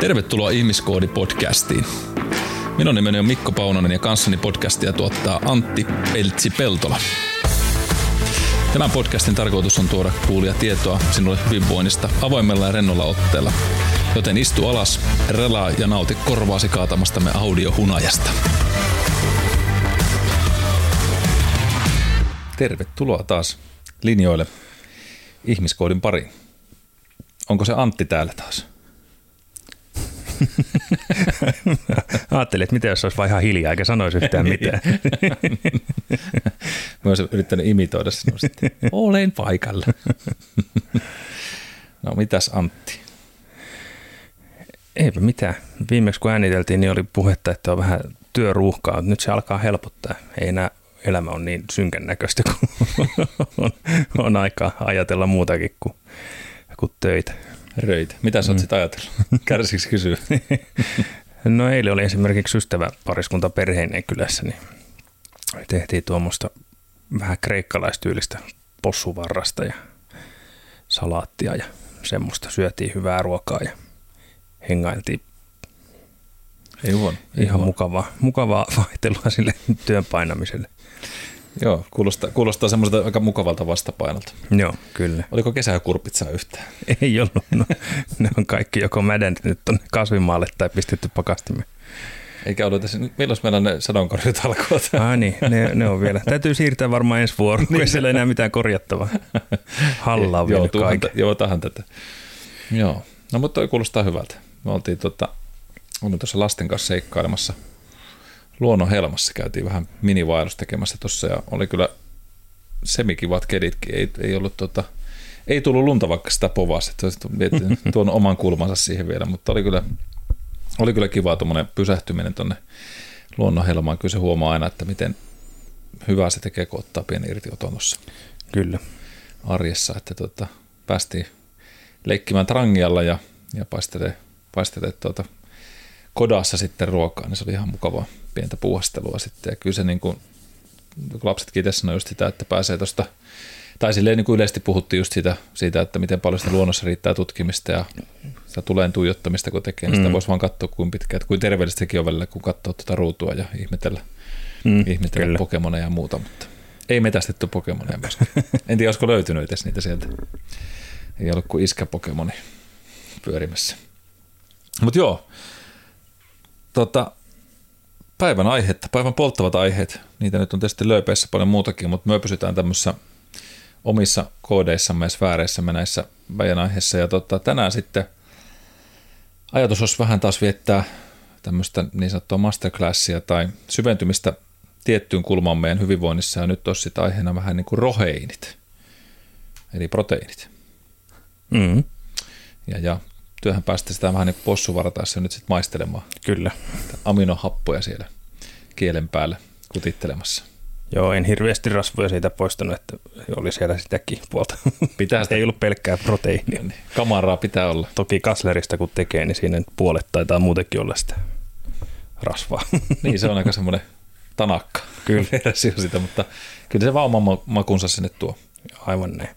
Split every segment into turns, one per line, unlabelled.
Tervetuloa Ihmiskoodi-podcastiin. Minun nimeni on Mikko Paunonen ja kanssani podcastia tuottaa Antti Peltsi-Peltola. Tämän podcastin tarkoitus on tuoda kuulia tietoa sinulle hyvinvoinnista avoimella ja rennolla otteella. Joten istu alas, relaa ja nauti korvaasi kaatamastamme audiohunajasta. Tervetuloa taas linjoille ihmiskoodin pariin. Onko se Antti täällä taas?
Ajattelin, että miten jos olisi vaan ihan hiljaa eikä sanoisi yhtään mitään.
Mä olisin yrittänyt imitoida sinua sitten. Olen paikalla. no mitäs Antti?
Eipä mitään. Viimeksi kun ääniteltiin, niin oli puhetta, että on vähän työruuhkaa. Nyt se alkaa helpottaa. Ei enää elämä on niin synkän näköistä, kun on, on aikaa ajatella muutakin kuin, kuin töitä.
Röitä. Mitä sä oot mm. sitten ajatellut? Kärsiksi kysyä.
no eilen oli esimerkiksi ystävä pariskunta perheinen kylässä, niin tehtiin tuommoista vähän kreikkalaistyylistä possuvarrasta ja salaattia ja semmoista. Syötiin hyvää ruokaa ja hengailtiin
ei huono.
Ei Ihan huono. mukavaa, mukavaa vaihtelua sille työn painamiselle.
Joo, kuulostaa, kuulostaa semmoiselta aika mukavalta vastapainolta.
Joo, kyllä.
Oliko kesäkurpitsaa yhtään?
Ei ollut. No, ne on kaikki joko mädäntynyt tuonne kasvimaalle tai pistetty pakastimeen.
Eikä ole tässä, milloin meillä on ne sadonkorjut alkoot?
Ah niin, ne, ne, on vielä. Täytyy siirtää varmaan ensi vuoroon, kun ei siellä enää mitään korjattavaa. Halla on
joo, joo, tähän tätä. Joo, no mutta toi kuulostaa hyvältä. Me oltiin tota, olin tuossa lasten kanssa seikkailemassa – luonnonhelmassa käytiin vähän minivaellus tekemässä tuossa ja oli kyllä semikivat keditkin. Ei, ei ollut tota, ei tullut lunta vaikka sitä povasi, että olisi tuon oman kulmansa siihen vielä, mutta oli kyllä, oli kyllä kiva tuommoinen pysähtyminen tuonne luonnonhelmaan. Kyllä se huomaa aina, että miten hyvää se tekee, kun ottaa pieni irtioton tuossa
Kyllä.
arjessa, että tota, päästiin leikkimään trangialla ja, ja paistelee, paistelee tuota kodassa sitten ruokaa, niin se oli ihan mukavaa pientä puuhastelua sitten. Ja kyllä se niin kuin, lapsetkin itse sanoi just sitä, että pääsee tuosta, tai silleen niin kuin yleisesti puhuttiin just siitä, siitä, että miten paljon sitä luonnossa riittää tutkimista ja sitä tuleen tuijottamista, kun tekee, niin sitä mm. voisi vaan katsoa kuin pitkään, että kuin terveellistä sekin on välillä, kun katsoo tuota ruutua ja ihmetellä, mm, ihmetellä kyllä. Pokemoneja ja muuta, mutta ei metästetty Pokemoneja myöskään. en tiedä, olisiko löytynyt edes niitä sieltä. Ei ollut kuin iskä Pokemoni pyörimässä. Mutta joo, tota, päivän aihetta, päivän polttavat aiheet. Niitä nyt on tietysti löypeissä paljon muutakin, mutta me pysytään tämmöisissä omissa koodeissamme ja sfääreissämme näissä meidän aiheissa. Ja tota, tänään sitten ajatus olisi vähän taas viettää tämmöistä niin sanottua masterclassia tai syventymistä tiettyyn kulmaan meidän hyvinvoinnissa. Ja nyt olisi sitten aiheena vähän niin kuin roheinit, eli proteiinit.
Mm.
Ja, ja työhön päästä sitä vähän niin possuvartaessa nyt sitten maistelemaan.
Kyllä.
Aminohappoja siellä kielen päällä kutittelemassa.
Joo, en hirveästi rasvoja siitä poistanut, että oli siellä sitäkin puolta.
Pitää sitä...
Ei ollut pelkkää proteiinia.
Niin, kamaraa pitää olla.
Toki kaslerista kun tekee, niin siinä puolet taitaa muutenkin olla sitä rasvaa.
Niin, se on aika semmoinen tanakka
kyllä.
versio sitä, mutta kyllä se vaan oman makunsa sinne tuo.
Aivan näin.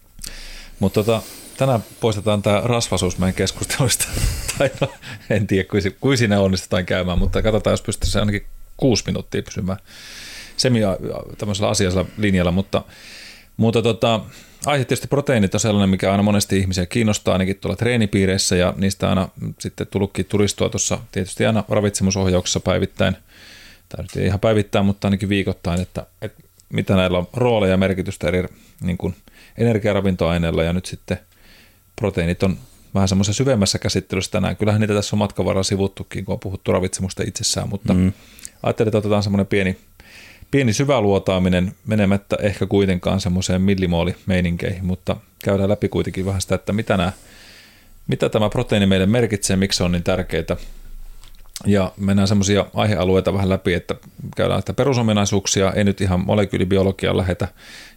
Mutta tota, tänään poistetaan tämä rasvasuus meidän keskusteluista. tai no, en tiedä, kuin siinä onnistutaan käymään, mutta katsotaan, jos pystytään ainakin kuusi minuuttia pysymään semi tämmöisellä asiallisella linjalla, mutta, mutta tota, aihe tietysti proteiinit on sellainen, mikä aina monesti ihmisiä kiinnostaa ainakin tuolla treenipiireissä ja niistä aina sitten tullutkin turistua tuossa tietysti aina ravitsemusohjauksessa päivittäin, tai nyt ei ihan päivittäin, mutta ainakin viikoittain, että, että mitä näillä on rooleja ja merkitystä eri niin kuin energiaravintoaineilla ja nyt sitten proteiinit on vähän semmoisen syvemmässä käsittelyssä tänään. Kyllähän niitä tässä on matkan varrella sivuttukin, kun on puhuttu ravitsemusta itsessään, mutta mm. ajattelin, että otetaan semmoinen pieni, pieni syväluotaaminen menemättä ehkä kuitenkaan semmoiseen millimoolimeininkiin, mutta käydään läpi kuitenkin vähän sitä, että mitä, nämä, mitä tämä proteiini meille merkitsee, miksi se on niin tärkeää. Ja mennään semmoisia aihealueita vähän läpi, että käydään näitä perusominaisuuksia, ei nyt ihan molekyylibiologiaa lähetä.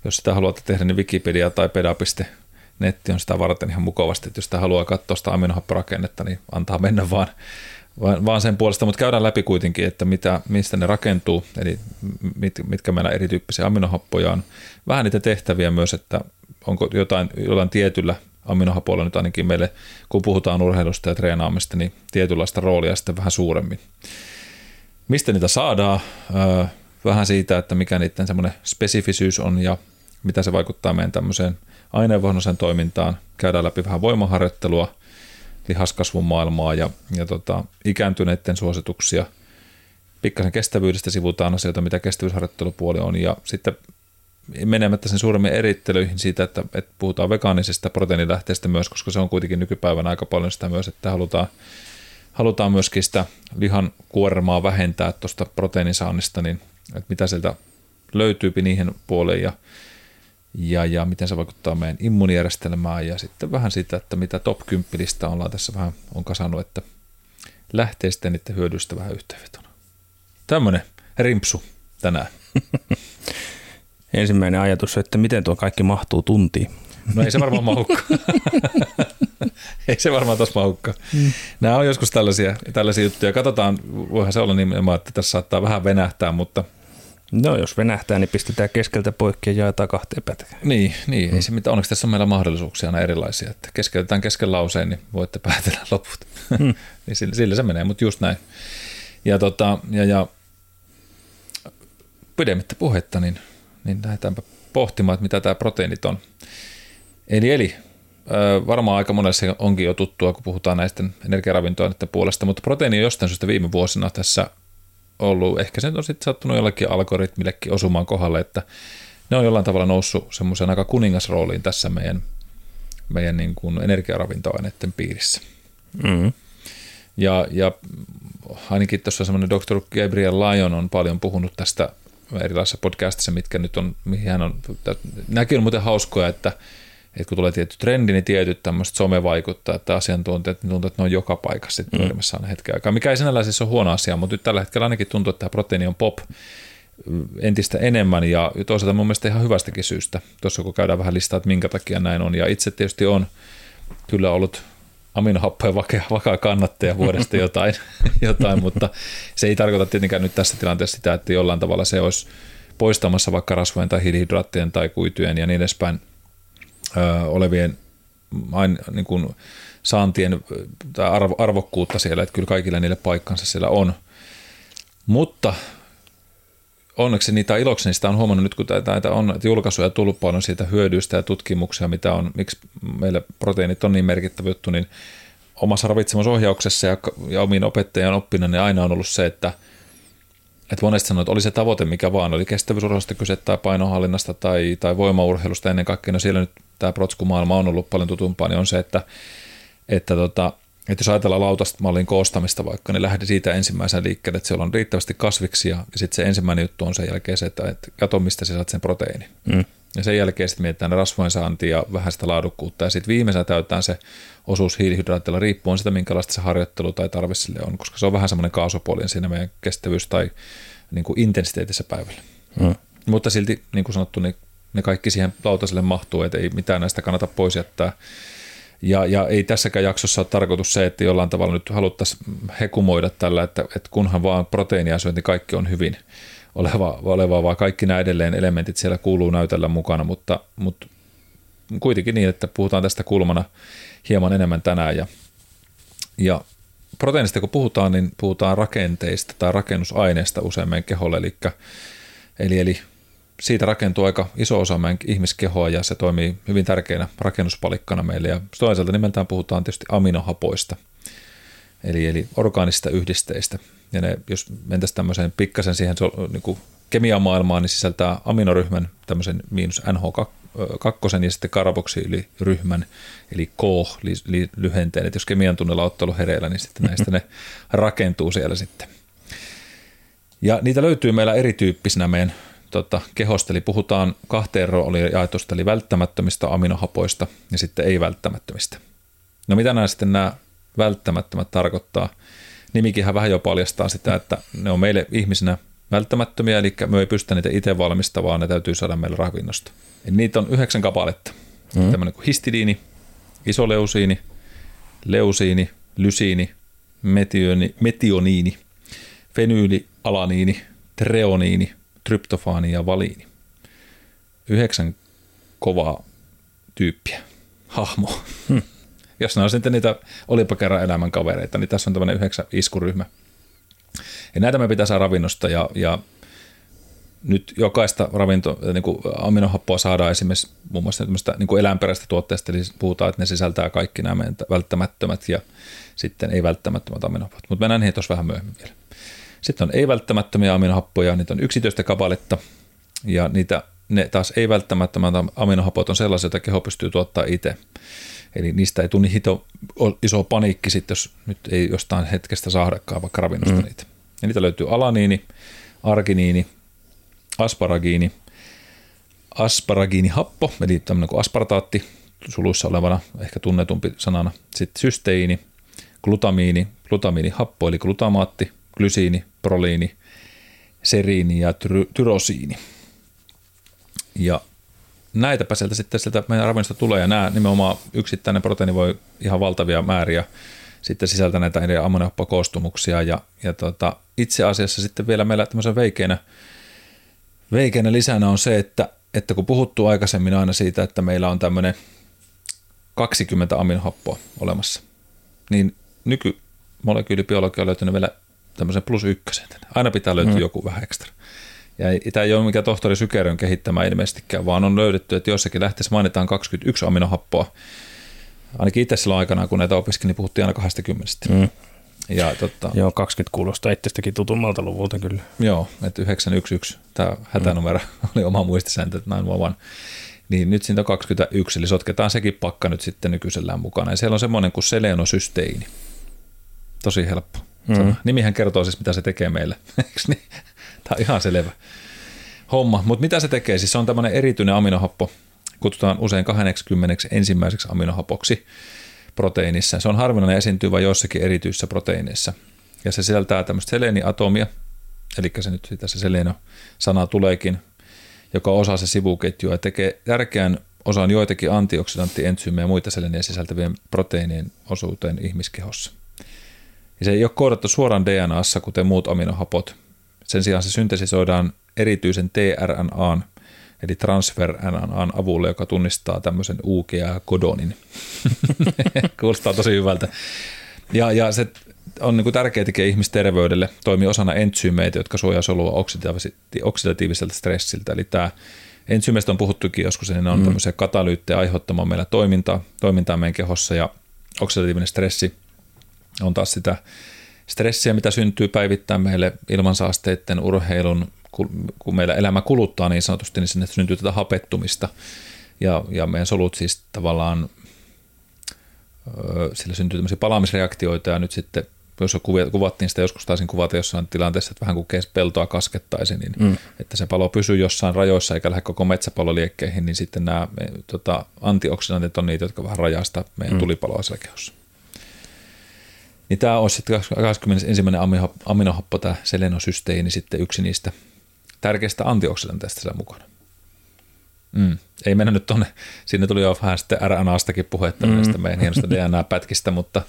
Jos sitä haluatte tehdä, niin Wikipedia tai peda.com netti on sitä varten ihan mukavasti, että jos sitä haluaa katsoa sitä aminohapporakennetta, niin antaa mennä vaan, vaan sen puolesta, mutta käydään läpi kuitenkin, että mitä, mistä ne rakentuu, eli mit, mitkä meillä erityyppisiä aminohappoja on. Vähän niitä tehtäviä myös, että onko jotain, jollain tietyllä aminohapoilla nyt ainakin meille, kun puhutaan urheilusta ja treenaamista, niin tietynlaista roolia sitten vähän suuremmin. Mistä niitä saadaan? Vähän siitä, että mikä niiden semmoinen spesifisyys on ja mitä se vaikuttaa meidän tämmöiseen aineenvaihdunnosen toimintaan. Käydään läpi vähän voimaharjoittelua, lihaskasvun maailmaa ja, ja tota, ikääntyneiden suosituksia. Pikkasen kestävyydestä sivutaan asioita, mitä kestävyysharjoittelupuoli on ja sitten menemättä sen suuremmin erittelyihin siitä, että, että puhutaan vegaanisesta proteiinilähteestä myös, koska se on kuitenkin nykypäivänä aika paljon sitä myös, että halutaan, halutaan myöskin sitä lihan kuormaa vähentää tuosta proteiinisaannista, niin että mitä sieltä löytyy niihin puoleen ja, ja, ja miten se vaikuttaa meidän immunijärjestelmään ja sitten vähän sitä, että mitä top 10 ollaan tässä vähän on kasannut, että lähtee sitten niiden hyödyistä vähän yhteenvetona. Tämmöinen rimpsu tänään.
ensimmäinen ajatus, että miten tuo kaikki mahtuu tuntiin.
No ei se varmaan mahukka. ei se varmaan tuossa mahukka. Mm. Nämä on joskus tällaisia, tällaisia juttuja. Katsotaan, voihan se olla nimenomaan, että tässä saattaa vähän venähtää, mutta...
No jos venähtää, niin pistetään keskeltä poikki ja jaetaan kahteen pätkään.
Niin, niin mm. ei se mitään. Onneksi tässä on meillä mahdollisuuksia aina erilaisia. Että keskeytetään kesken lauseen, niin voitte päätellä loput. Mm. niin sillä, sillä, se menee, mutta just näin. Ja, tota, ja, ja pidemmittä puhetta, niin niin lähdetäänpä pohtimaan, että mitä tämä proteiinit on. Eli, eli varmaan aika monelle onkin jo tuttua, kun puhutaan näisten energiaravintoaineiden puolesta, mutta proteiini on jostain syystä viime vuosina tässä ollut, ehkä se on sitten sattunut jollakin algoritmillekin osumaan kohdalle, että ne on jollain tavalla noussut semmoisen aika kuningasrooliin tässä meidän, meidän niin kuin energiaravintoaineiden piirissä. Mm-hmm. Ja, ja ainakin tuossa semmoinen Dr. Gabriel Lyon on paljon puhunut tästä erilaisissa podcastissa, mitkä nyt on, mihin hän on, näkin on muuten hauskoja, että, että kun tulee tietty trendi, niin tietyt tämmöiset somevaikuttaa, että asiantuntijat niin tuntuu, että ne on joka paikassa sitten mm. aina hetken aikaa, mikä ei sinällään siis ole huono asia, mutta nyt tällä hetkellä ainakin tuntuu, että tämä proteiini on pop entistä enemmän ja toisaalta mun mielestä ihan hyvästäkin syystä, tuossa kun käydään vähän listaa, että minkä takia näin on ja itse tietysti on kyllä ollut aminohappojen vakaa, vakaa kannattaja vuodesta jotain, jotain, mutta se ei tarkoita tietenkään nyt tässä tilanteessa sitä, että jollain tavalla se olisi poistamassa vaikka rasvojen tai hiilihydraattien tai kuitujen ja niin edespäin olevien ain, niin kuin saantien tai arvo, arvokkuutta siellä, että kyllä kaikille niille paikkansa siellä on. Mutta onneksi niitä ilokseni sitä on huomannut nyt, kun näitä on julkaisuja tullut paljon siitä hyödyistä ja tutkimuksia, mitä on, miksi meillä proteiinit on niin merkittävä juttu, niin omassa ravitsemusohjauksessa ja, ja omiin opettajan oppina niin aina on ollut se, että, että monesti sanoin, että oli se tavoite mikä vaan, oli kestävyysurheilusta kyse tai painohallinnasta tai, tai voimaurheilusta ennen kaikkea, no siellä nyt tämä protskumaailma on ollut paljon tutumpaa, niin on se, että, että tota, että jos ajatellaan lautasmallin koostamista vaikka, niin lähde siitä ensimmäisen liikkeelle, että siellä on riittävästi kasviksia, ja sitten se ensimmäinen juttu on sen jälkeen se, että, että kato, mistä sä saat sen proteiini. Mm. Ja sen jälkeen sitten mietitään rasvojen saantia ja vähän sitä laadukkuutta, ja sitten viimeisenä täytetään se osuus hiilihydraatilla riippuen sitä, minkälaista se harjoittelu tai tarve sille on, koska se on vähän semmoinen kaasupuoli siinä meidän kestävyys tai niin kuin intensiteetissä päivällä. Mm. Mutta silti, niin kuin sanottu, niin ne kaikki siihen lautaselle mahtuu, että ei mitään näistä kannata pois jättää. Ja, ja ei tässäkään jaksossa ole tarkoitus se, että jollain tavalla nyt haluttaisiin hekumoida tällä, että, että kunhan vaan proteiinia syönti niin kaikki on hyvin oleva, oleva, vaan kaikki nämä edelleen elementit siellä kuuluu näytellä mukana, mutta, mutta kuitenkin niin, että puhutaan tästä kulmana hieman enemmän tänään. Ja, ja proteiinista kun puhutaan, niin puhutaan rakenteista tai rakennusaineista usein meidän keholle, eli, eli, eli siitä rakentuu aika iso osa meidän ihmiskehoa ja se toimii hyvin tärkeänä rakennuspalikkana meille. Ja toisaalta nimeltään puhutaan tietysti aminohapoista, eli, eli orgaanisista yhdisteistä. Ja ne, jos mentäisiin tämmöiseen pikkasen siihen niin kuin kemiamaailmaan, niin sisältää aminoryhmän tämmöisen miinus NH2 ja sitten karboksiiliryhmän, eli K lyhenteen. Että jos kemian tunnella on hereillä, niin sitten näistä ne rakentuu siellä sitten. Ja niitä löytyy meillä erityyppisinä meidän tota, kehosta, eli puhutaan kahteen rooliin jaetusta, eli välttämättömistä aminohapoista ja sitten ei-välttämättömistä. No mitä nämä sitten nämä välttämättömät tarkoittaa? Nimikinhän vähän jo paljastaa sitä, että ne on meille ihmisinä välttämättömiä, eli me ei pystytä niitä itse valmistamaan, vaan ne täytyy saada meille ravinnosta. Eli niitä on yhdeksän kappaletta. Mm. Tämmöinen kuin histidiini, isoleusiini, leusiini, lysiini, metioni, metioniini, fenyyli, alaniini, treoniini, tryptofaani ja valiini. Yhdeksän kovaa tyyppiä. hahmo. Hmm. Jos ne on sitten niitä olipa kerran elämän kavereita, niin tässä on tämmöinen yhdeksän iskuryhmä. Ja näitä me pitää saada ravinnosta ja, ja nyt jokaista ravinto, niin kuin aminohappoa saadaan esimerkiksi muun muassa niin kuin eläinperäistä tuotteista, eli puhutaan, että ne sisältää kaikki nämä välttämättömät ja sitten ei-välttämättömät aminohapot. Mutta mennään niihin tuossa vähän myöhemmin vielä. Sitten on ei-välttämättömiä aminohappoja, niitä on 11 kappaletta, ja niitä, ne taas ei-välttämättömät aminohapot on sellaisia, joita keho pystyy tuottaa itse. Eli niistä ei tule niin hito, iso paniikki sitten, jos nyt ei jostain hetkestä saadakaan vaikka ravinnosta mm. niitä. Ja niitä löytyy alaniini, arginiini, asparagiini, asparagiinihappo, eli tämmöinen kuin aspartaatti, suluissa olevana ehkä tunnetumpi sanana. Sitten systeiini, glutamiini, glutamiinihappo eli glutamaatti, glysiini, proliini, seriini ja tyrosiini. Ja näitäpä sieltä sitten sieltä meidän ravinnosta tulee, ja nämä nimenomaan yksittäinen proteiini voi ihan valtavia määriä sitten sisältää näitä eri ammonioppakoostumuksia, ja, ja tota, itse asiassa sitten vielä meillä tämmöisen veikeinä, veikeinä lisänä on se, että, että kun puhuttu aikaisemmin aina siitä, että meillä on tämmöinen 20 aminohappoa olemassa, niin nykymolekyylibiologia on löytynyt vielä tämmöisen plus ykkösen. Aina pitää löytyä mm. joku vähän ekstra. Ja tämä ei ole mikään tohtori Sykerön kehittämä ilmeisestikään, vaan on löydetty, että jossakin lähteessä mainitaan 21 aminohappoa. Ainakin itse silloin aikana, kun näitä opiskelin, niin puhuttiin aina 20. Mm.
Ja, totta, joo, 20 kuulostaa itsestäkin tutummalta luvulta kyllä.
Joo, että 911, tämä hätänumero mm. oli oma muistisääntö, että näin vaan. Niin nyt siitä on 21, eli sotketaan sekin pakka nyt sitten nykyisellään mukana. Ja siellä on semmoinen kuin selenosysteiini. Tosi helppo. Mm. Nimihän kertoo siis, mitä se tekee meille. niin? Tämä on ihan selvä homma. Mutta mitä se tekee? Siis se on tämmöinen erityinen aminohappo. Kutsutaan usein 20 ensimmäiseksi aminohapoksi proteiinissa. Se on harvinainen esiintyy vain jossakin erityisissä proteiineissa. Ja se sisältää tämmöistä seleniatomia, eli se nyt tässä seleno-sana tuleekin, joka osaa se sivuketjua ja tekee tärkeän osan joitakin antioksidantti-entsyymejä ja muita seleniä sisältävien proteiinien osuuteen ihmiskehossa. Ja se ei ole koodattu suoraan DNAssa, kuten muut aminohapot. Sen sijaan se syntesisoidaan erityisen tRNAn, eli transfer RNAn avulla, joka tunnistaa tämmöisen UGA-kodonin. Kuulostaa tosi hyvältä. Ja, ja se on niin kuin tärkeä tekijä ihmisterveydelle, toimii osana entsyymeitä, jotka suojaa solua oksidatiiviselta stressiltä. Eli tämä entsyymeistä on puhuttukin joskus, niin ne on mm. tämmöisiä katalyyttejä aiheuttamaan meillä toimintaa, toimintaa meidän kehossa ja oksidatiivinen stressi on taas sitä stressiä, mitä syntyy päivittäin meille ilmansaasteiden, urheilun, kun meillä elämä kuluttaa niin sanotusti, niin sinne syntyy tätä hapettumista. Ja, ja meidän solut siis tavallaan, sillä syntyy tämmöisiä palaamisreaktioita ja nyt sitten jos kuvattiin sitä joskus taisin kuvata jossain tilanteessa, että vähän kuin peltoa kaskettaisiin, niin mm. että se palo pysyy jossain rajoissa eikä lähde koko metsäpalloliekkeihin, niin sitten nämä tota, antioksidantit on niitä, jotka vähän rajaa meidän mm. tulipaloa siellä kehossa. Niin tämä olisi sitten 21. aminohappo, tämä selenosysteini, sitten yksi niistä tärkeistä antioksidanteista siellä mukana. Mm. Ei mennä nyt tuonne, sinne tuli jo vähän sitten RNAstakin puhetta mm. näistä meidän hienosta DNA-pätkistä, mutta,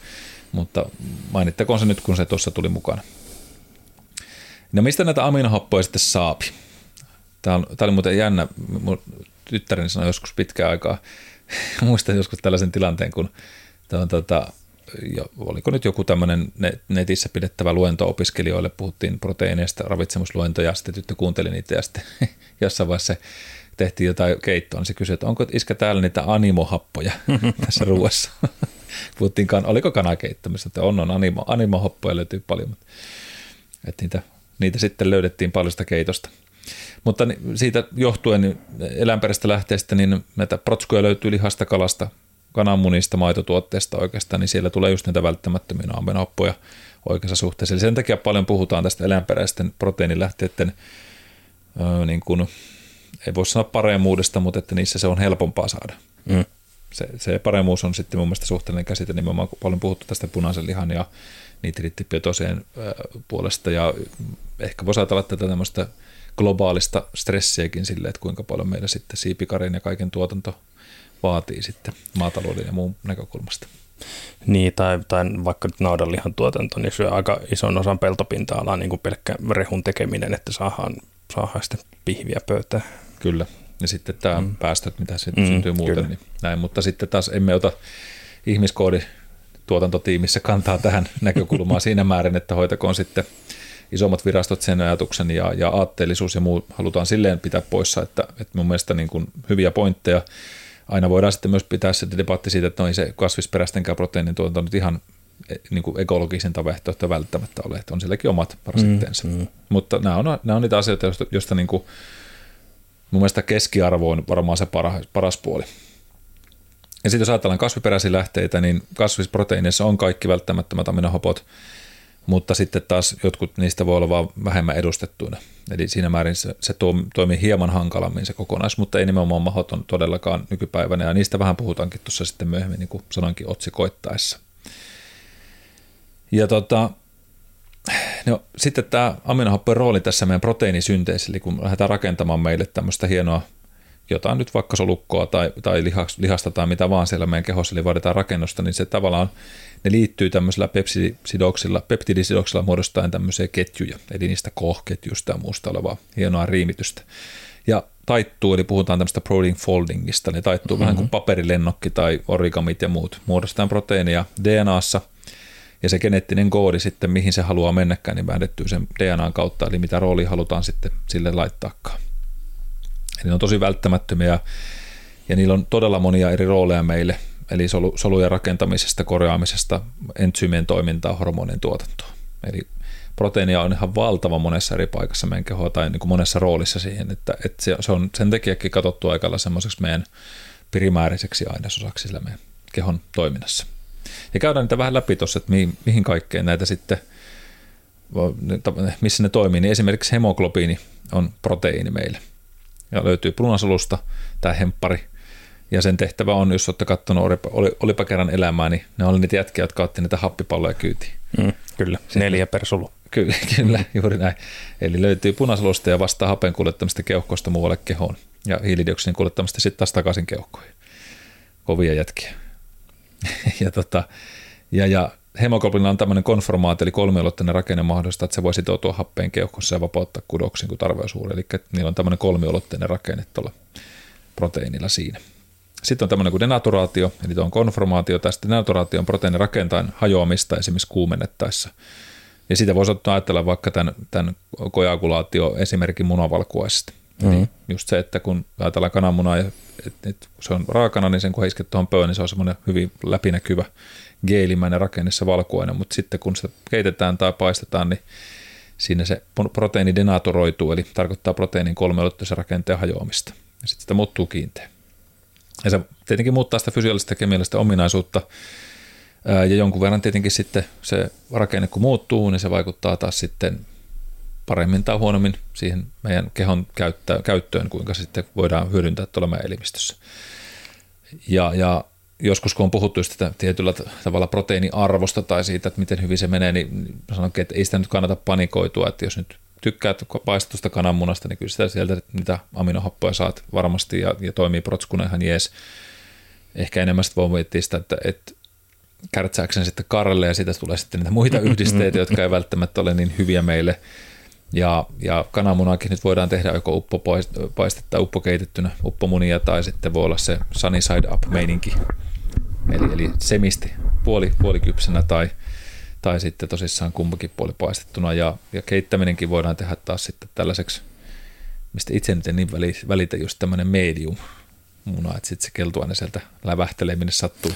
mutta mainittakoon se nyt, kun se tuossa tuli mukana. No mistä näitä aminohappoja sitten saapi? Tämä, on, tämä oli muuten jännä, mun tyttäreni sanoi joskus pitkään aikaa, muistan joskus tällaisen tilanteen, kun tämä on tota, ja oliko nyt joku tämmöinen netissä pidettävä luento opiskelijoille, puhuttiin proteiineista, ravitsemusluentoja, ja sitten tyttö kuunteli niitä, ja sitten jossain vaiheessa tehtiin jotain keittoa, niin se kysyi, että onko iskä täällä niitä animohappoja tässä ruoassa. Puhuttiinkaan, oliko kanakeittämistä, että on, on animo, animohappoja löytyy paljon, mutta että niitä, niitä sitten löydettiin paljon sitä keitosta. Mutta siitä johtuen niin eläinperäistä lähteestä, niin näitä protskuja löytyy lihasta, kalasta, kananmunista, maitotuotteista oikeastaan, niin siellä tulee just näitä välttämättömiä aminohappoja oikeassa suhteessa. Eli sen takia paljon puhutaan tästä eläinperäisten proteiinilähteiden niin kuin, ei voi sanoa paremmuudesta, mutta että niissä se on helpompaa saada. Mm. Se, se paremmuus on sitten mun mielestä suhteellinen käsite, nimenomaan kun paljon puhuttu tästä punaisen lihan ja nitriittipitoiseen puolesta, ja ehkä voisi ajatella tätä tämmöistä globaalista stressiäkin sille, että kuinka paljon meillä sitten siipikarin ja kaiken tuotanto vaatii sitten maatalouden ja muun näkökulmasta.
Niin, tai, tai vaikka nyt naudanlihan tuotanto, niin syö aika ison osan peltopinta-alaa niin kuin pelkkä rehun tekeminen, että saadaan, saadaan sitten pihviä pöytään.
Kyllä, ja sitten tämä mm. päästöt, mitä mm, syntyy muuten, kyllä. niin näin. Mutta sitten taas emme ota ihmiskoodi tuotantotiimissä kantaa tähän näkökulmaan siinä määrin, että hoitakoon sitten isommat virastot sen ajatuksen ja, ja aatteellisuus ja muu halutaan silleen pitää poissa, että, että mun mielestä niin kuin hyviä pointteja. Aina voidaan sitten myös pitää se debatti siitä, että noin se kasvisperäistenkään proteiinin tuotanto nyt ihan e, niin kuin ekologisinta vaihtoehtoa välttämättä ole, että on sielläkin omat rasitteensa. Mm, mm. Mutta nämä on, nämä on niitä asioita, joista, joista niin kuin mun mielestä keskiarvo on varmaan se paras, paras puoli. Ja sitten jos ajatellaan kasviperäisiä lähteitä, niin kasvisproteiineissa on kaikki välttämättömät aminohapot, mutta sitten taas jotkut niistä voi olla vaan vähemmän edustettuina. Eli siinä määrin se, se toimii hieman hankalammin se kokonaisuus, mutta ei nimenomaan mahoton todellakaan nykypäivänä, ja niistä vähän puhutaankin tuossa sitten myöhemmin, niin kuin sanoinkin otsikoittaessa. Ja tota, no, sitten tämä aminohappojen rooli tässä meidän proteiinisynteessä, eli kun lähdetään rakentamaan meille tämmöistä hienoa jotain nyt vaikka solukkoa tai, tai lihasta tai mitä vaan siellä meidän kehossa, eli vaaditaan rakennusta, niin se tavallaan ne liittyy tämmöisellä peptidisidoksilla, peptidisidoksilla muodostaen tämmöisiä ketjuja, eli niistä kohketjusta ja muusta olevaa hienoa riimitystä. Ja taittuu, eli puhutaan tämmöistä protein foldingista, ne taittuu mm-hmm. vähän kuin paperilennokki tai origamit ja muut, muodostetaan proteiinia DNAssa, ja se geneettinen koodi sitten, mihin se haluaa mennäkään, niin väännettyy sen DNAn kautta, eli mitä rooli halutaan sitten sille laittaakaan. Eli ne on tosi välttämättömiä ja, ja niillä on todella monia eri rooleja meille, eli solu, solujen rakentamisesta, korjaamisesta, entsyymien toimintaa, hormonien tuotantoa. Eli proteiinia on ihan valtava monessa eri paikassa meidän kehoa tai niin kuin monessa roolissa siihen, että, että se, se on sen takiakin katsottu aikalla semmoiseksi meidän primääriseksi ainesosaksi sillä meidän kehon toiminnassa. Ja käydään niitä vähän läpi tuossa, että mihin, mihin kaikkeen näitä sitten, missä ne toimii, niin esimerkiksi hemoglobiini on proteiini meille ja löytyy punasolusta tämä hemppari. Ja sen tehtävä on, jos olette katsonut olipa, oli, olipa kerran elämää, niin ne oli niitä jätkiä, jotka otti niitä happipalloja kyytiin.
Mm, kyllä, Sitten, neljä per solu.
Kyllä, kyllä, juuri näin. Eli löytyy punasolusta ja vastaa hapen kuljettamista keuhkoista muualle kehoon ja hiilidioksidin kuljettamista sitten taas takaisin keuhkoihin. Kovia jätkiä. ja, tota, ja, ja hemoglobinilla on tämmöinen konformaatio, eli kolmiulotteinen rakenne mahdollista, että se voi sitoutua happeen keuhkossa ja vapauttaa kudoksiin, kun tarve on suuri. Eli niillä on tämmöinen kolmiulotteinen rakenne tuolla proteiinilla siinä. Sitten on tämmöinen kuin denaturaatio, eli tuo on konformaatio. Tästä denaturaatio on proteiinin rakentaen hajoamista esimerkiksi kuumennettaessa. Ja sitä voisi ottaa ajatella vaikka tämän, tämän koagulaatio esimerkin munavalkuaisesta. Mm-hmm. Eli just se, että kun ajatellaan kananmunaa ja että, että se on raakana, niin sen kun heisket tuohon pöön, niin se on semmoinen hyvin läpinäkyvä geelimäinen rakenne se valkuainen, mutta sitten kun se keitetään tai paistetaan, niin siinä se proteiini denatoroituu, eli tarkoittaa proteiinin kolmeulotteisen rakenteen hajoamista. Ja sitten sitä muuttuu kiinteä. Ja se tietenkin muuttaa sitä fysiologista ja kemiallista ominaisuutta, ja jonkun verran tietenkin sitten se rakenne kun muuttuu, niin se vaikuttaa taas sitten paremmin tai huonommin siihen meidän kehon käyttöön, kuinka se sitten voidaan hyödyntää tuolla meidän elimistössä. Ja, ja joskus kun on puhuttu tätä tietyllä tavalla proteiiniarvosta tai siitä, että miten hyvin se menee, niin sanonkin, että ei sitä nyt kannata panikoitua, että jos nyt tykkäät paistetusta kananmunasta, niin kyllä sitä sieltä niitä aminohappoja saat varmasti ja, ja toimii protskuna ihan jees. Ehkä enemmän sitten voi miettiä sitä, että, että kärtsääkseni sitten karrelle ja siitä tulee sitten niitä muita yhdisteitä, jotka ei välttämättä ole niin hyviä meille – ja, ja kananmunaakin nyt voidaan tehdä joko uppopaistetta uppokeitettynä uppomunia tai sitten voi olla se sunny side up meininki. Eli, eli semisti puoli, puolikypsenä tai, tai sitten tosissaan kumpikin puoli paistettuna. Ja, ja keittäminenkin voidaan tehdä taas sitten tällaiseksi, mistä itse nyt en niin välitä, just tämmöinen medium muna, että sitten se keltuaine sieltä lävähtelee, minne sattuu.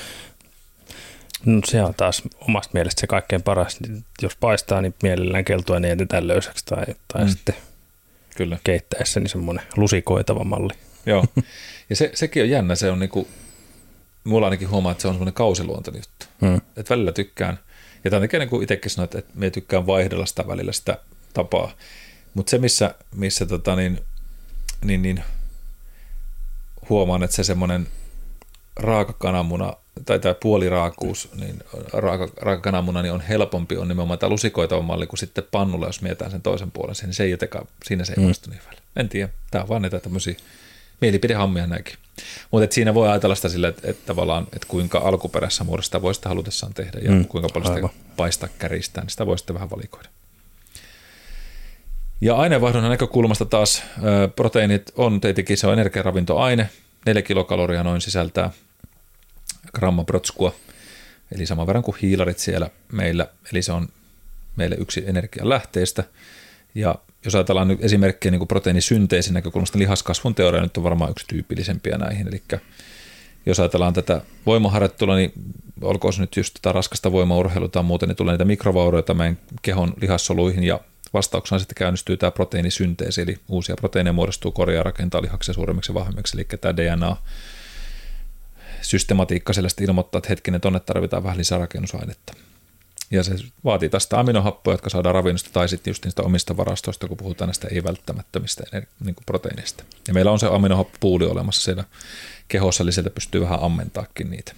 No se on taas omasta mielestä se kaikkein paras. Jos paistaa, niin mielellään keltua niin jätetään löysäksi tai, tai mm. sitten Kyllä. keittäessä niin semmoinen lusikoitava malli.
Joo, ja se, sekin on jännä, se on niinku, mulla ainakin huomaa, että se on semmoinen kausiluontoinen juttu. Mm. Että välillä tykkään, ja tämän takia niin kuin itsekin sanoin, että, että me tykkään vaihdella sitä välillä sitä tapaa. Mutta se, missä, missä tota niin, niin, niin, huomaan, että se semmoinen raaka kananmuna tai tämä puoliraakuus, niin raaka, raaka kananmuna niin on helpompi, on nimenomaan tämä lusikoitava malli kuin sitten pannulla, jos mietitään sen toisen puolen, niin se ei jotenkaan, siinä se ei mm. niin välillä. En tiedä, tämä on vaan näitä tämmöisiä mielipidehammia näinkin. Mutta siinä voi ajatella sitä sille, että, että tavallaan, että kuinka alkuperässä muodossa voi sitä halutessaan tehdä ja mm, kuinka paljon aivan. sitä paistaa käristää, niin sitä voi sitten vähän valikoida. Ja aineenvaihdunnan näkökulmasta taas proteiinit on tietenkin se on energiaravintoaine, 4 kilokaloria noin sisältää gramma protskua, eli saman verran kuin hiilarit siellä meillä, eli se on meille yksi energian lähteistä. Ja jos ajatellaan nyt esimerkkejä niin proteiinisynteesin näkökulmasta, niin lihaskasvun teoria nyt on varmaan yksi tyypillisempiä näihin. Eli jos ajatellaan tätä voimaharjoittelua, niin olkoon se nyt just tätä raskasta voimaurheilua tai muuten, niin tulee niitä mikrovaurioita meidän kehon lihassoluihin ja vastauksena sitten käynnistyy tämä proteiinisynteesi, eli uusia proteiineja muodostuu korjaa rakentaa lihaksia suuremmiksi ja vahvemmiksi, eli tämä DNA systematiikka sellaista ilmoittaa, että hetkinen, tuonne tarvitaan vähän lisää rakennusainetta. Ja se vaatii tästä aminohappoja, jotka saadaan ravinnosta tai sitten just niistä omista varastoista, kun puhutaan näistä ei-välttämättömistä niin kuin proteiineista. Ja meillä on se aminohappupuuli olemassa siellä kehossa, eli sieltä pystyy vähän ammentaakin niitä.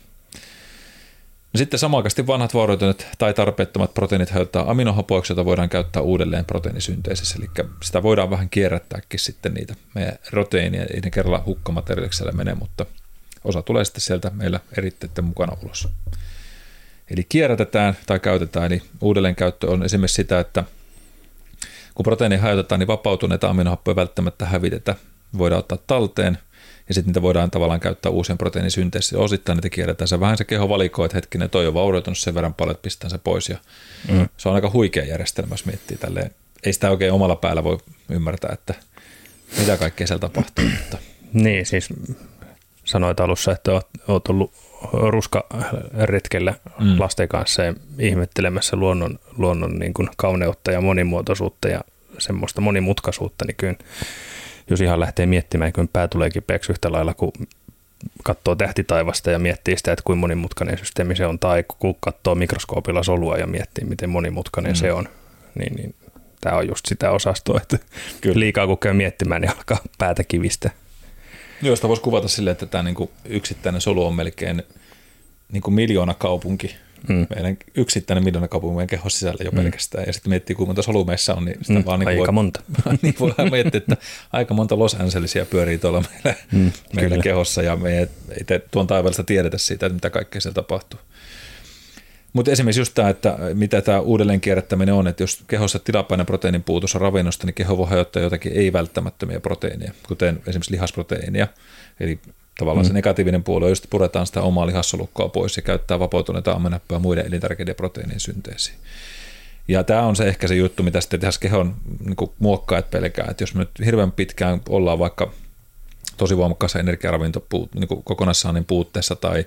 No sitten samankaisesti vanhat vaurioituneet tai tarpeettomat proteiinit hajottaa aminohapoiksi, joita voidaan käyttää uudelleen proteiinisynteesissä. Eli sitä voidaan vähän kierrättääkin sitten niitä meidän proteiinia, ei ne kerralla hukkamateriaaliksi menee, mutta osa tulee sitten sieltä meillä eritteiden mukana ulos. Eli kierrätetään tai käytetään, eli uudelleenkäyttö on esimerkiksi sitä, että kun proteiini hajotetaan, niin vapautuneita aminohappoja välttämättä hävitetä. Voidaan ottaa talteen ja sitten niitä voidaan tavallaan käyttää uusien proteiinisynteesiin. Osittain niitä kierretään. Se vähän se keho valikoi, että hetkinen, toi on vaurioitunut sen verran paljon, että pistää se pois. Ja mm. Se on aika huikea järjestelmä, jos miettii tälleen. Ei sitä oikein omalla päällä voi ymmärtää, että mitä kaikkea siellä tapahtuu. Mutta.
Niin, siis sanoit alussa, että olet ollut ruskaretkellä mm. lasten kanssa ja ihmettelemässä luonnon, luonnon niin kuin kauneutta ja monimuotoisuutta ja semmoista monimutkaisuutta, niin kyllä jos ihan lähtee miettimään, kyllä pää tulee kipeäksi yhtä lailla, kun katsoo tähtitaivasta ja miettii sitä, että kuinka monimutkainen systeemi se on, tai kun katsoo mikroskoopilla solua ja miettii, miten monimutkainen mm. se on, niin, niin tämä on just sitä osastoa, että kyllä. liikaa kun käy miettimään, niin alkaa päätä kivistä.
Joo, sitä voisi kuvata silleen, että tämä niinku yksittäinen solu on melkein niinku miljoona kaupunki. Mm. Meidän yksittäinen miljoona kaupunki meidän kehon sisällä jo mm. pelkästään. Ja sitten miettii, kuinka monta solumessa on, niin sitä mm,
vaan... Niin aika voi, monta.
niin voi miettiä, että aika monta Los Angelesia pyörii tuolla meillä, mm, meillä kehossa, ja me ei, ei tuon taivaalta tiedetä siitä, että mitä kaikkea siellä tapahtuu. Mutta esimerkiksi just tämä, että mitä tämä uudelleen kierrättäminen on, että jos kehossa tilapäinen proteiinin puutos on ravinnosta, niin keho voi hajottaa jotakin ei-välttämättömiä proteiineja, kuten esimerkiksi lihasproteiinia. Eli tavallaan mm. se negatiivinen puoli on, just puretaan sitä omaa lihassolukkoa pois ja käyttää vapautuneita ammenappoja muiden elintärkeiden proteiinien synteesiin. Ja tämä on se ehkä se juttu, mitä sitten tehdään kehon niin muokkaajat pelkää, että jos me nyt hirveän pitkään ollaan vaikka tosi voimakkaassa energiaravinto niin kokonaissaannin puutteessa tai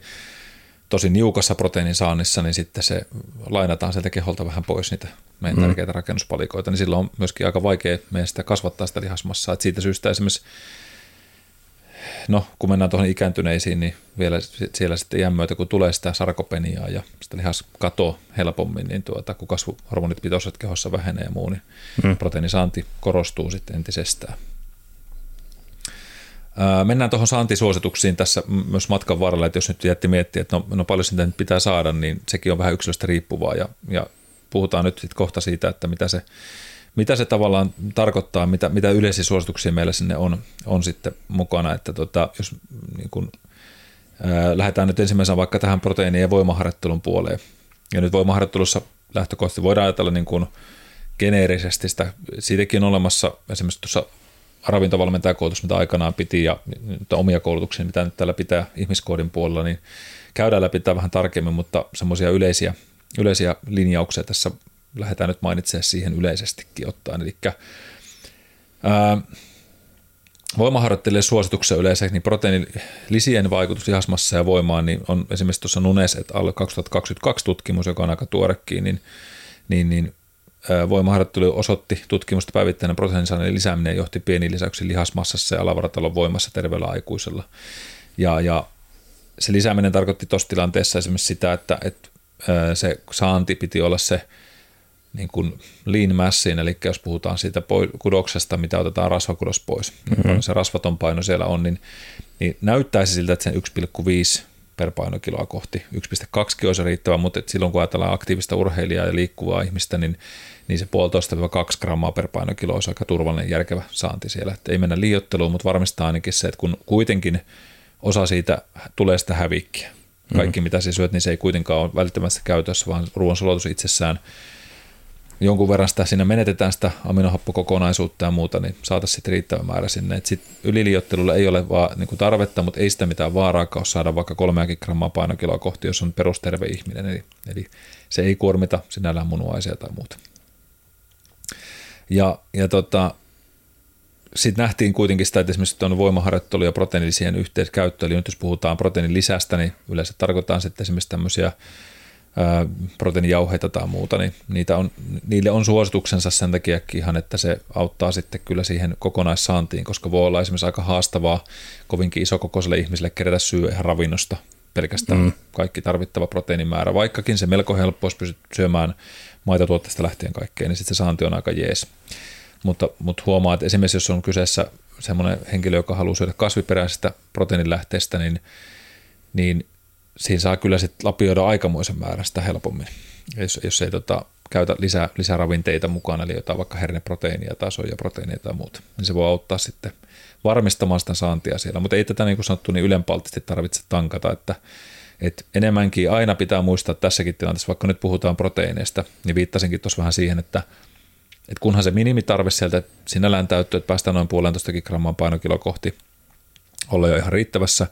tosi niukassa proteiinin saannissa, niin sitten se lainataan sieltä keholta vähän pois niitä meidän mm. tärkeitä rakennuspalikoita, niin silloin on myöskin aika vaikea meidän sitä kasvattaa sitä lihasmassaa. Et siitä syystä esimerkiksi, no kun mennään tuohon ikääntyneisiin, niin vielä siellä sitten iän myötä, kun tulee sitä sarkopeniaa ja sitä lihaskato helpommin, niin tuota, kun kasvuhormonit pitoiset kehossa vähenee ja muu, niin mm. proteiinisaanti korostuu sitten entisestään. Mennään tuohon saantisuosituksiin tässä myös matkan varrella, että jos nyt jätti miettiä, että no, no paljon sitä nyt pitää saada, niin sekin on vähän yksilöstä riippuvaa. Ja, ja puhutaan nyt sitten kohta siitä, että mitä se, mitä se tavallaan tarkoittaa, mitä, mitä yleisiä suosituksia meillä sinne on, on sitten mukana, että tota, jos niin kun, ää, lähdetään nyt ensimmäisenä vaikka tähän proteiinien ja voimaharjoittelun puoleen, ja nyt voimaharjoittelussa lähtökohtaisesti voidaan ajatella niin kuin geneerisesti sitä, siitäkin on olemassa esimerkiksi tuossa ravintovalmentajakoulutus, mitä aikanaan piti, ja omia koulutuksia, mitä nyt täällä pitää ihmiskoodin puolella, niin käydään läpi tämä vähän tarkemmin, mutta semmoisia yleisiä, yleisiä linjauksia tässä lähdetään nyt mainitsemaan siihen yleisestikin ottaen. Eli voimaharjoittelijan suosituksia yleensä, niin proteiinilisien vaikutus lihasmassa ja voimaan niin on esimerkiksi tuossa Nunes et alle 2022 tutkimus, joka on aika tuorekin, niin, niin, niin Voimaharjoittelu osoitti tutkimusta päivittäinen proteiinisaaneen lisääminen johti pieniin lisäyksiin lihasmassassa ja alavaratalon voimassa terveellä aikuisella. Ja, ja se lisääminen tarkoitti tuossa tilanteessa esimerkiksi sitä, että, että se saanti piti olla se niin kuin lean massin, eli jos puhutaan siitä kudoksesta, mitä otetaan rasvakudos pois, mm-hmm. se rasvaton paino siellä on, niin, niin näyttäisi siltä, että sen 1,5 per painokiloa kohti. 1,2 olisi riittävä, mutta silloin kun ajatellaan aktiivista urheilijaa ja liikkuvaa ihmistä, niin, niin se puolitoista 2 grammaa per painokilo olisi aika turvallinen järkevä saanti siellä. Että ei mennä liiotteluun, mutta varmistaa ainakin se, että kun kuitenkin osa siitä tulee sitä hävikkiä. Kaikki mm-hmm. mitä sä syöt, niin se ei kuitenkaan ole välttämättä käytössä, vaan ruoansulatus itsessään jonkun verran sitä siinä menetetään sitä aminohappokokonaisuutta ja muuta, niin saataisiin sitten riittävä määrä sinne. Et yliliottelulle ei ole vaan niin tarvetta, mutta ei sitä mitään vaaraa ole saada vaikka 30 grammaa painokiloa kohti, jos on perusterve ihminen. Eli, eli se ei kuormita sinällään munuaisia tai muuta. Ja, ja tota, sitten nähtiin kuitenkin sitä, että esimerkiksi tuon voimaharjoittelu ja proteiinilisien yhteiskäyttö, eli nyt jos puhutaan proteiinin lisästä, niin yleensä tarkoitetaan sitten esimerkiksi tämmöisiä proteiinijauheita tai muuta, niin niitä on, niille on suosituksensa sen takia ihan, että se auttaa sitten kyllä siihen kokonaissaantiin, koska voi olla esimerkiksi aika haastavaa kovinkin isokokoiselle ihmiselle kerätä syö ihan ravinnosta pelkästään mm. kaikki tarvittava proteiinimäärä, vaikkakin se melko helppo, jos pystyt syömään maitotuotteista lähtien kaikkeen, niin sitten se saanti on aika jees. Mutta, mutta huomaa, että esimerkiksi jos on kyseessä semmoinen henkilö, joka haluaa syödä kasviperäisestä proteiinilähteestä, niin, niin siinä saa kyllä sitten lapioida aikamoisen määrän sitä helpommin, jos, jos ei tota, käytä lisää, lisäravinteita mukana, eli jotain vaikka herneproteiinia tai soijaproteiinia tai muuta, niin se voi auttaa sitten varmistamaan sitä saantia siellä, mutta ei tätä niin kuin sanottu niin ylenpalttisesti tarvitse tankata, että et enemmänkin aina pitää muistaa tässäkin tilanteessa, vaikka nyt puhutaan proteiineista, niin viittasinkin tuossa vähän siihen, että et kunhan se minimitarve sieltä sinällään täyttyy, että päästään noin puolentoistakin gramman painokilo kohti, olla jo ihan riittävässä,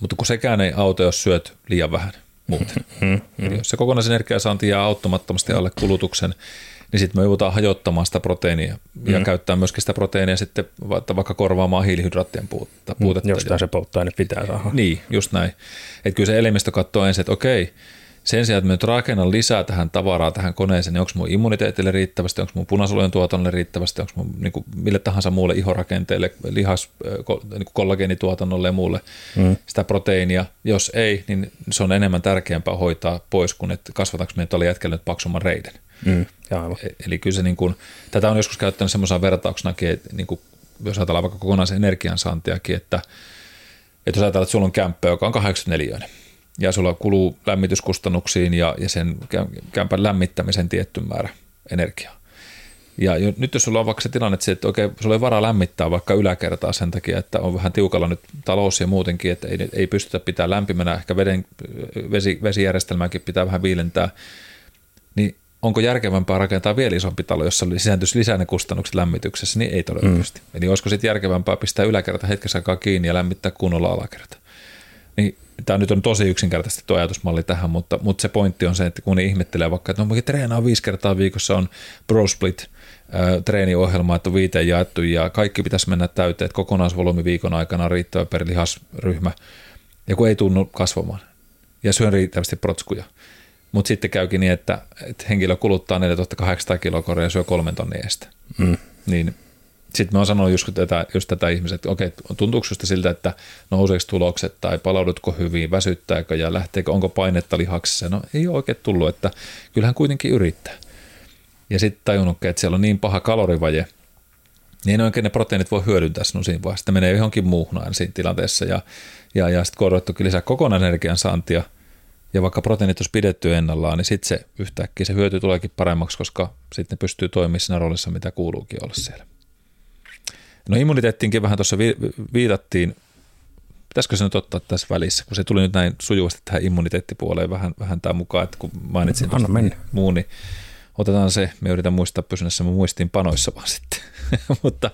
mutta kun sekään ei auta, jos syöt liian vähän muuten. Mm-hmm. Eli jos se kokonaisenergiasaanti jää auttamattomasti alle kulutuksen, niin sitten me joudutaan hajottamaan sitä proteiinia mm. ja käyttää myöskin sitä proteiinia sitten vaikka korvaamaan hiilihydraattien puutetta.
puutetta. Jostain se polttoaine pitää saada.
Niin, just näin. Että kyllä se elimistö katsoo ensin, että okei, sen sijaan, että me nyt rakennan lisää tähän tavaraa tähän koneeseen, niin onko mun immuniteetille riittävästi, onko mun punasolujen tuotannolle riittävästi, onko mun niin kuin, mille tahansa muulle ihorakenteelle, lihas, niin kollageenituotannolle ja muulle mm. sitä proteiinia. Jos ei, niin se on enemmän tärkeämpää hoitaa pois kuin, että kasvataanko me tuolla jätkällä nyt paksumman reiden. Mm. E, eli kyllä se niin kuin, tätä on joskus käyttänyt semmoisena vertauksena, että niin kuin, jos ajatellaan vaikka kokonaisen energiansaantiakin, että, että jos ajatellaan, että sulla on kämppä, joka on 84 ja sulla kuluu lämmityskustannuksiin ja, ja sen kämpän lämmittämisen tietty määrä energiaa. Ja jo, nyt jos sulla on vaikka se tilanne, että, okei, sulla ei varaa lämmittää vaikka yläkertaa sen takia, että on vähän tiukalla nyt talous ja muutenkin, että ei, ei pystytä pitää lämpimänä, ehkä veden, vesi, vesijärjestelmääkin pitää vähän viilentää, niin onko järkevämpää rakentaa vielä isompi talo, jossa sisääntyisi lisää ne kustannukset lämmityksessä, niin ei todennäköisesti. Mm. Eli olisiko sitten järkevämpää pistää yläkerta hetkessä aikaa kiinni ja lämmittää kunnolla alakerta. Niin tämä nyt on tosi yksinkertaisesti tuo ajatusmalli tähän, mutta, mutta se pointti on se, että kun ihmettelee vaikka, että no mäkin treenaan viisi kertaa viikossa, on Pro Split, treeniohjelma, että on viiteen jaettu ja kaikki pitäisi mennä täyteen, että kokonaisvolyymi viikon aikana on riittävä per lihasryhmä, ja kun ei tunnu kasvamaan, ja syön riittävästi protskuja. Mutta sitten käykin niin, että, että henkilö kuluttaa 4800 kilokoria ja syö kolmen tonnin estä. Mm. Niin sitten mä oon sanonut just tätä, just tätä ihmiset, että okei, tuntuuko just siltä, että nouseeko tulokset tai palaudutko hyvin, väsyttääkö ja lähteekö, onko painetta lihaksessa. No ei ole oikein tullut, että kyllähän kuitenkin yrittää. Ja sitten tajunnut, että siellä on niin paha kalorivaje, niin ei oikein ne proteiinit voi hyödyntää sinun siinä vaiheessa. Sitten menee johonkin muuhun aina siinä tilanteessa ja, ja, ja sitten korvattukin lisää kokonaisenergian saantia ja vaikka proteiinit olisi pidetty ennallaan, niin sitten se yhtäkkiä se hyöty tuleekin paremmaksi, koska sitten pystyy toimimaan siinä roolissa, mitä kuuluukin olla siellä. No immuniteettiinkin vähän tuossa viitattiin. Pitäisikö se nyt ottaa tässä välissä, kun se tuli nyt näin sujuvasti tähän immuniteettipuoleen vähän, vähän tämä mukaan, että kun mainitsin
Anna mennä.
muun, niin otetaan se. Me yritän muistaa pysynnässä mun muistiin panoissa vaan sitten. mutta,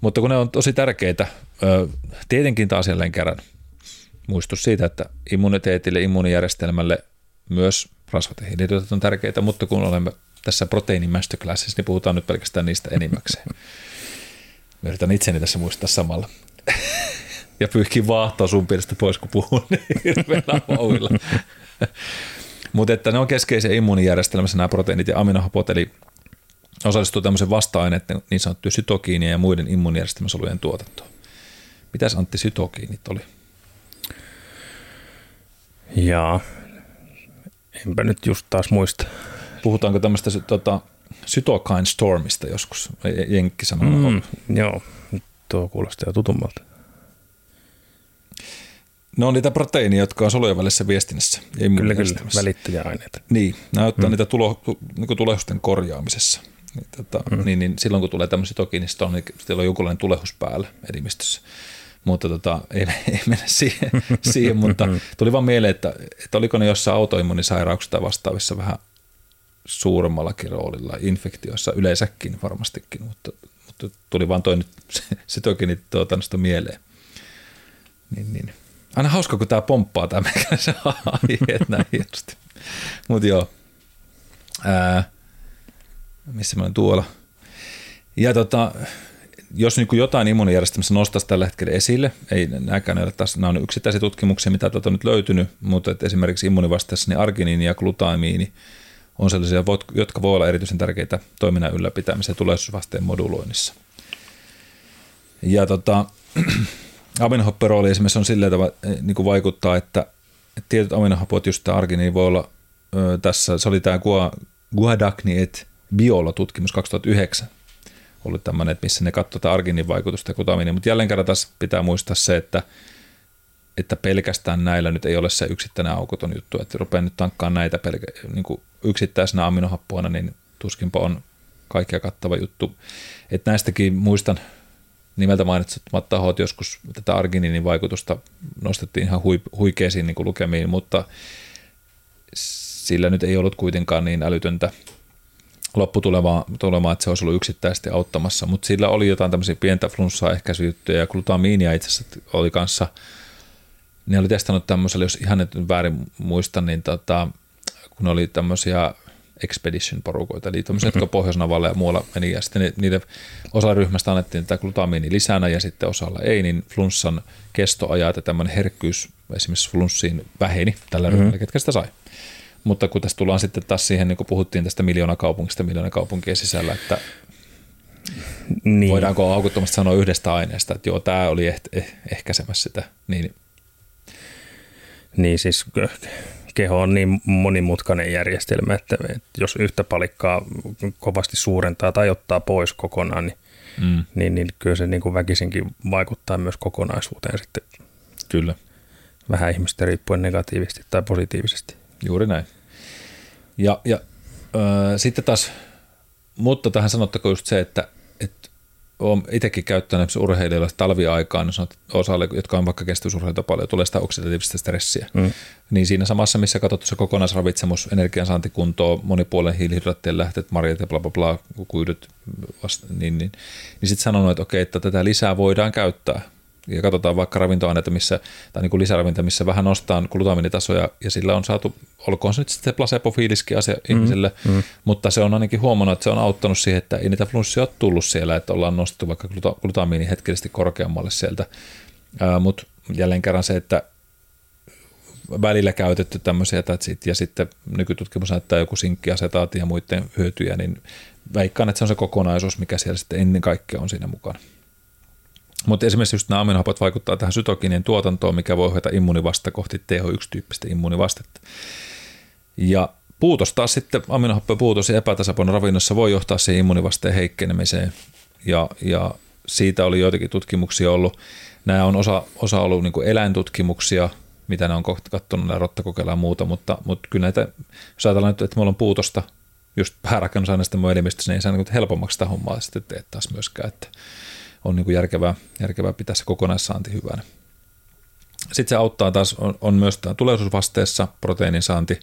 mutta kun ne on tosi tärkeitä, tietenkin taas jälleen kerran muistus siitä, että immuniteetille, immuunijärjestelmälle myös rasvat ja on tärkeitä, mutta kun olemme tässä proteiinimästöklassissa, niin puhutaan nyt pelkästään niistä enimmäkseen. Mä yritän itseni tässä muistaa samalla. ja pyyhkin vaahtoa sun piiristä pois, kun puhun niin hirveällä vauhilla. Mutta että ne on keskeisiä immuunijärjestelmässä nämä proteiinit ja aminohapot, eli osallistuu tämmöisen vasta-aineiden niin sanottujen sytokiinien ja muiden immuunijärjestelmäsolujen tuotantoon. Mitäs Antti sytokiinit oli?
Jaa, enpä nyt just taas muista.
Puhutaanko tämmöistä tota, Cytokine Stormista joskus, jenkki sanoo. Mm,
joo, tuo kuulostaa tutummalta.
Ne on niitä proteiineja, jotka on solujen välissä viestinnässä.
Kyllä, kyllä, välittäjäaineita.
Niin, ne auttaa mm. niitä tulo, niin tulehusten korjaamisessa. Niin, tota, mm. niin, niin, silloin kun tulee tämmöisiä tokinista, niin siellä on jokinlainen tulehus päällä elimistössä. Mutta tota, ei, ei mennä siihen, siihen mutta tuli vaan mieleen, että, että oliko ne jossain autoimmunisairauksissa tai vastaavissa vähän suuremmallakin roolilla infektioissa yleensäkin varmastikin, mutta, mutta tuli vaan toi nyt, se, toki niitä tuota, mieleen. Niin, niin. Aina hauska, kun tämä pomppaa tämä se aiheet näin hienosti. Mutta joo, Ää, missä mä olen tuolla. Ja tota, jos niin kuin jotain immuunijärjestelmässä nostaisi tällä hetkellä esille, ei nämäkään ole taas, nämä on yksittäisiä tutkimuksia, mitä tuota on nyt löytynyt, mutta että esimerkiksi immunivasteessa niin arginiini ja glutamiini on sellaisia, jotka voi olla erityisen tärkeitä toiminnan ylläpitämiseen ja tulevaisuusvasteen moduloinnissa. Ja tota, aminohapperooli esimerkiksi on silleen tavalla, eh, niin kuin vaikuttaa, että tietyt aminohapot, just tämä arginiini voi olla ö, tässä, se oli tämä Guadagni et Biola-tutkimus 2009, ollut tämmöinen, että missä ne katsotaan arginin vaikutusta ja glutamiinin, mutta jälleen kerran taas pitää muistaa se, että, että pelkästään näillä nyt ei ole se yksittäinen aukoton juttu, että rupeaa nyt tankkaan näitä pelkä, niin kuin yksittäisenä aminohappoina, niin tuskinpa on kaikkia kattava juttu. Että näistäkin muistan nimeltä mainitsemat tahot joskus tätä arginiinin vaikutusta nostettiin ihan huikeisiin niin kuin lukemiin, mutta sillä nyt ei ollut kuitenkaan niin älytöntä lopputulemaa, tulemaa, että se olisi ollut yksittäisesti auttamassa, mutta sillä oli jotain tämmöisiä pientä flunssaa ehkäisyjuttuja ja glutamiinia itse asiassa oli kanssa, ne oli testannut tämmöisellä, jos ihan nyt väärin muistan, niin tota, kun oli tämmöisiä expedition-porukoita, eli tämmöisiä, jotka Pohjoisnavalle ja muualla meni, ja sitten niiden osalla ryhmästä annettiin tätä glutamiini lisänä, ja sitten osalla ei, niin flunssan kestoajat ja tämmöinen herkkyys esimerkiksi flunssiin väheni tällä mm-hmm. ryhmällä, ketkä sitä sai. Mutta kun tässä tullaan sitten taas siihen, niin kuin puhuttiin tästä miljoonakaupungista miljoonakaupunkien sisällä, että niin. voidaanko aukuttomasti sanoa yhdestä aineesta, että joo, tämä oli eh- eh- ehkäisemässä sitä. Niin.
Niin siis keho on niin monimutkainen järjestelmä, että jos yhtä palikkaa kovasti suurentaa tai ottaa pois kokonaan, niin, mm. niin, niin kyllä se niin kuin väkisinkin vaikuttaa myös kokonaisuuteen sitten.
Kyllä.
Vähän ihmistä riippuen negatiivisesti tai positiivisesti.
Juuri näin. Ja, ja äh, sitten taas, mutta tähän sanottako just se, että, että olen itsekin käyttänyt urheilijoilla talviaikaan, niin osalle, jotka on vaikka kestävyysurheilijoita paljon, tulee sitä oksidatiivista stressiä. Mm. Niin siinä samassa, missä katsottu se kokonaisravitsemus, energiansaantikuntoa, monipuolen hiilihydraattien lähteet, marjat ja bla bla bla, kuidut, vasta, niin, niin, niin sitten sanonut, että okei, että tätä lisää voidaan käyttää ja katsotaan vaikka ravintoaineita, missä, tai niin kuin lisäravintoja, missä vähän nostaa glutamiinitasoja, ja sillä on saatu, olkoon se nyt sitten placebo-fiiliskin asia mm, ihmiselle, mm. mutta se on ainakin huomannut, että se on auttanut siihen, että ei niitä flunssia ole tullut siellä, että ollaan nostettu vaikka glutamiini hetkellisesti korkeammalle sieltä, mutta jälleen kerran se, että välillä käytetty tämmöisiä, ja sitten nykytutkimus näyttää joku sinkkiasetaati ja muiden hyötyjä, niin veikkaan, että se on se kokonaisuus, mikä siellä sitten ennen kaikkea on siinä mukana. Mutta esimerkiksi just nämä aminohapot vaikuttaa tähän sytokinien tuotantoon, mikä voi ohjata immunivasta kohti TH1-tyyppistä immunivastetta. Ja puutos taas sitten, aminohappojen puutos ja epätasapaino ravinnossa voi johtaa siihen immunivasteen heikkenemiseen. Ja, ja siitä oli joitakin tutkimuksia ollut. Nämä on osa, osa ollut niin eläintutkimuksia, mitä ne on katsonut, nämä rottakokeilla ja muuta, mutta, mutta kyllä näitä, jos ajatellaan nyt, että meillä on puutosta just päärakennusaineista mun elimistössä, niin ei saa niin helpommaksi sitä hommaa sitten teet taas myöskään, että on niin kuin järkevää, järkevää pitää se kokonaissaanti hyvänä. Sitten se auttaa taas, on, on myös tämä tulevaisuusvasteessa proteiinin saanti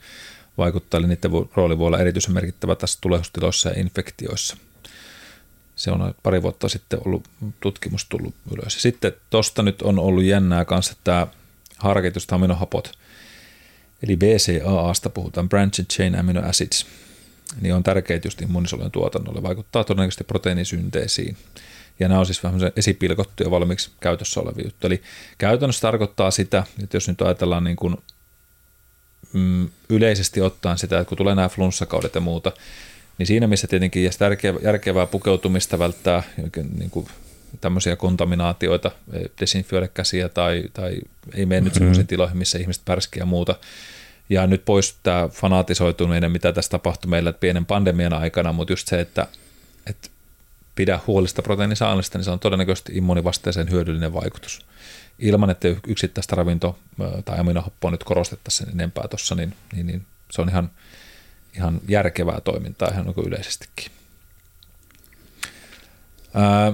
vaikuttaa, eli niiden rooli voi olla erityisen merkittävä tässä tulevaisuustiloissa ja infektioissa. Se on pari vuotta sitten ollut tutkimus tullut ylös. Sitten tuosta nyt on ollut jännää kanssa tämä harkitusta aminohapot, eli BCAAsta puhutaan, Branched Chain Amino Acids, niin on tärkeitä just immunisolujen tuotannolle, vaikuttaa todennäköisesti proteiinisynteesiin ja nämä on siis vähän esipilkottuja valmiiksi käytössä olevia juttuja. Eli käytännössä tarkoittaa sitä, että jos nyt ajatellaan niin kuin, mm, yleisesti ottaen sitä, että kun tulee nämä flunssakaudet ja muuta, niin siinä missä tietenkin järkevää, järkevää pukeutumista välttää niin kuin tämmöisiä kontaminaatioita, desinfioida käsiä tai, tai ei mene nyt sellaisiin tiloihin, missä ihmiset pärskiä ja muuta. Ja nyt pois tämä fanatisoituminen, mitä tässä tapahtui meillä pienen pandemian aikana, mutta just se, että, että pidä huolista proteiinisaannista, niin se on todennäköisesti immunivasteeseen hyödyllinen vaikutus. Ilman, että yksittäistä ravinto- tai aminohappoa nyt korostettaisiin enempää tuossa, niin, niin, niin se on ihan, ihan järkevää toimintaa ihan niin yleisestikin. Ää,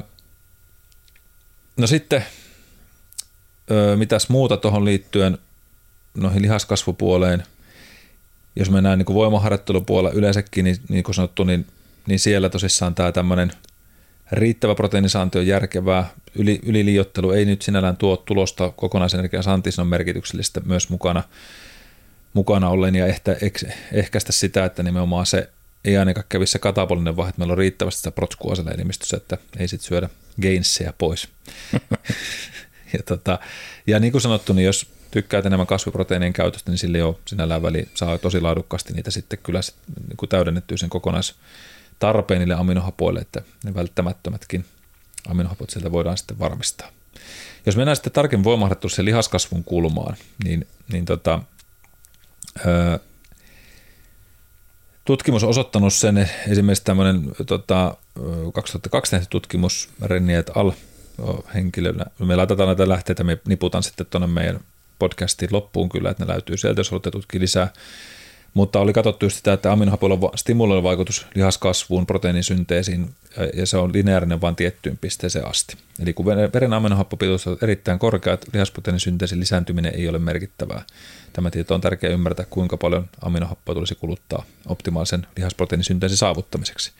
no sitten, mitäs muuta tuohon liittyen noihin lihaskasvupuoleen, jos mennään niin voimaharjoittelupuolella yleensäkin, niin, niin kuin sanottu, niin, niin siellä tosissaan tämä tämmöinen riittävä proteiinisaanti on järkevää. Yli, yliliiottelu ei nyt sinällään tuo tulosta kokonaisenergian saanti, on merkityksellistä myös mukana, mukana ollen ja ehkä, ehkäistä sitä, että nimenomaan se ei ainakaan kävisi se katabolinen vaihe, että meillä on riittävästi sitä protskua siellä elimistössä, että ei sitten syödä gainsia pois. ja, tota, ja niin kuin sanottu, niin jos tykkäät enemmän kasviproteiinien käytöstä, niin sille jo sinällään väli saa tosi laadukkaasti niitä sitten kyllä sit, niin täydennettyä sen kokonaistarpeen niille aminohapoille, että ne välttämättömätkin aminohapot sieltä voidaan sitten varmistaa. Jos mennään sitten tarkemmin voimahdettu lihaskasvun kulmaan, niin, niin tota, öö, tutkimus on osoittanut sen, esimerkiksi tämmöinen tota, 2002 tehty tutkimus Renniet Al henkilönä. Me laitetaan näitä lähteitä, me niputan sitten tuonne meidän podcastin loppuun kyllä, että ne löytyy sieltä, jos haluatte tutkia lisää. Mutta oli katsottu just sitä, että aminohapoilla on stimuloiva vaikutus lihaskasvuun, proteiinisynteesiin, ja se on lineaarinen vain tiettyyn pisteeseen asti. Eli kun veren aminohappopitoisuus on erittäin korkea, lihasproteiinisynteesin lisääntyminen ei ole merkittävää. Tämä tieto on tärkeää ymmärtää, kuinka paljon aminohappoa tulisi kuluttaa optimaalisen lihasproteiinisynteesin saavuttamiseksi.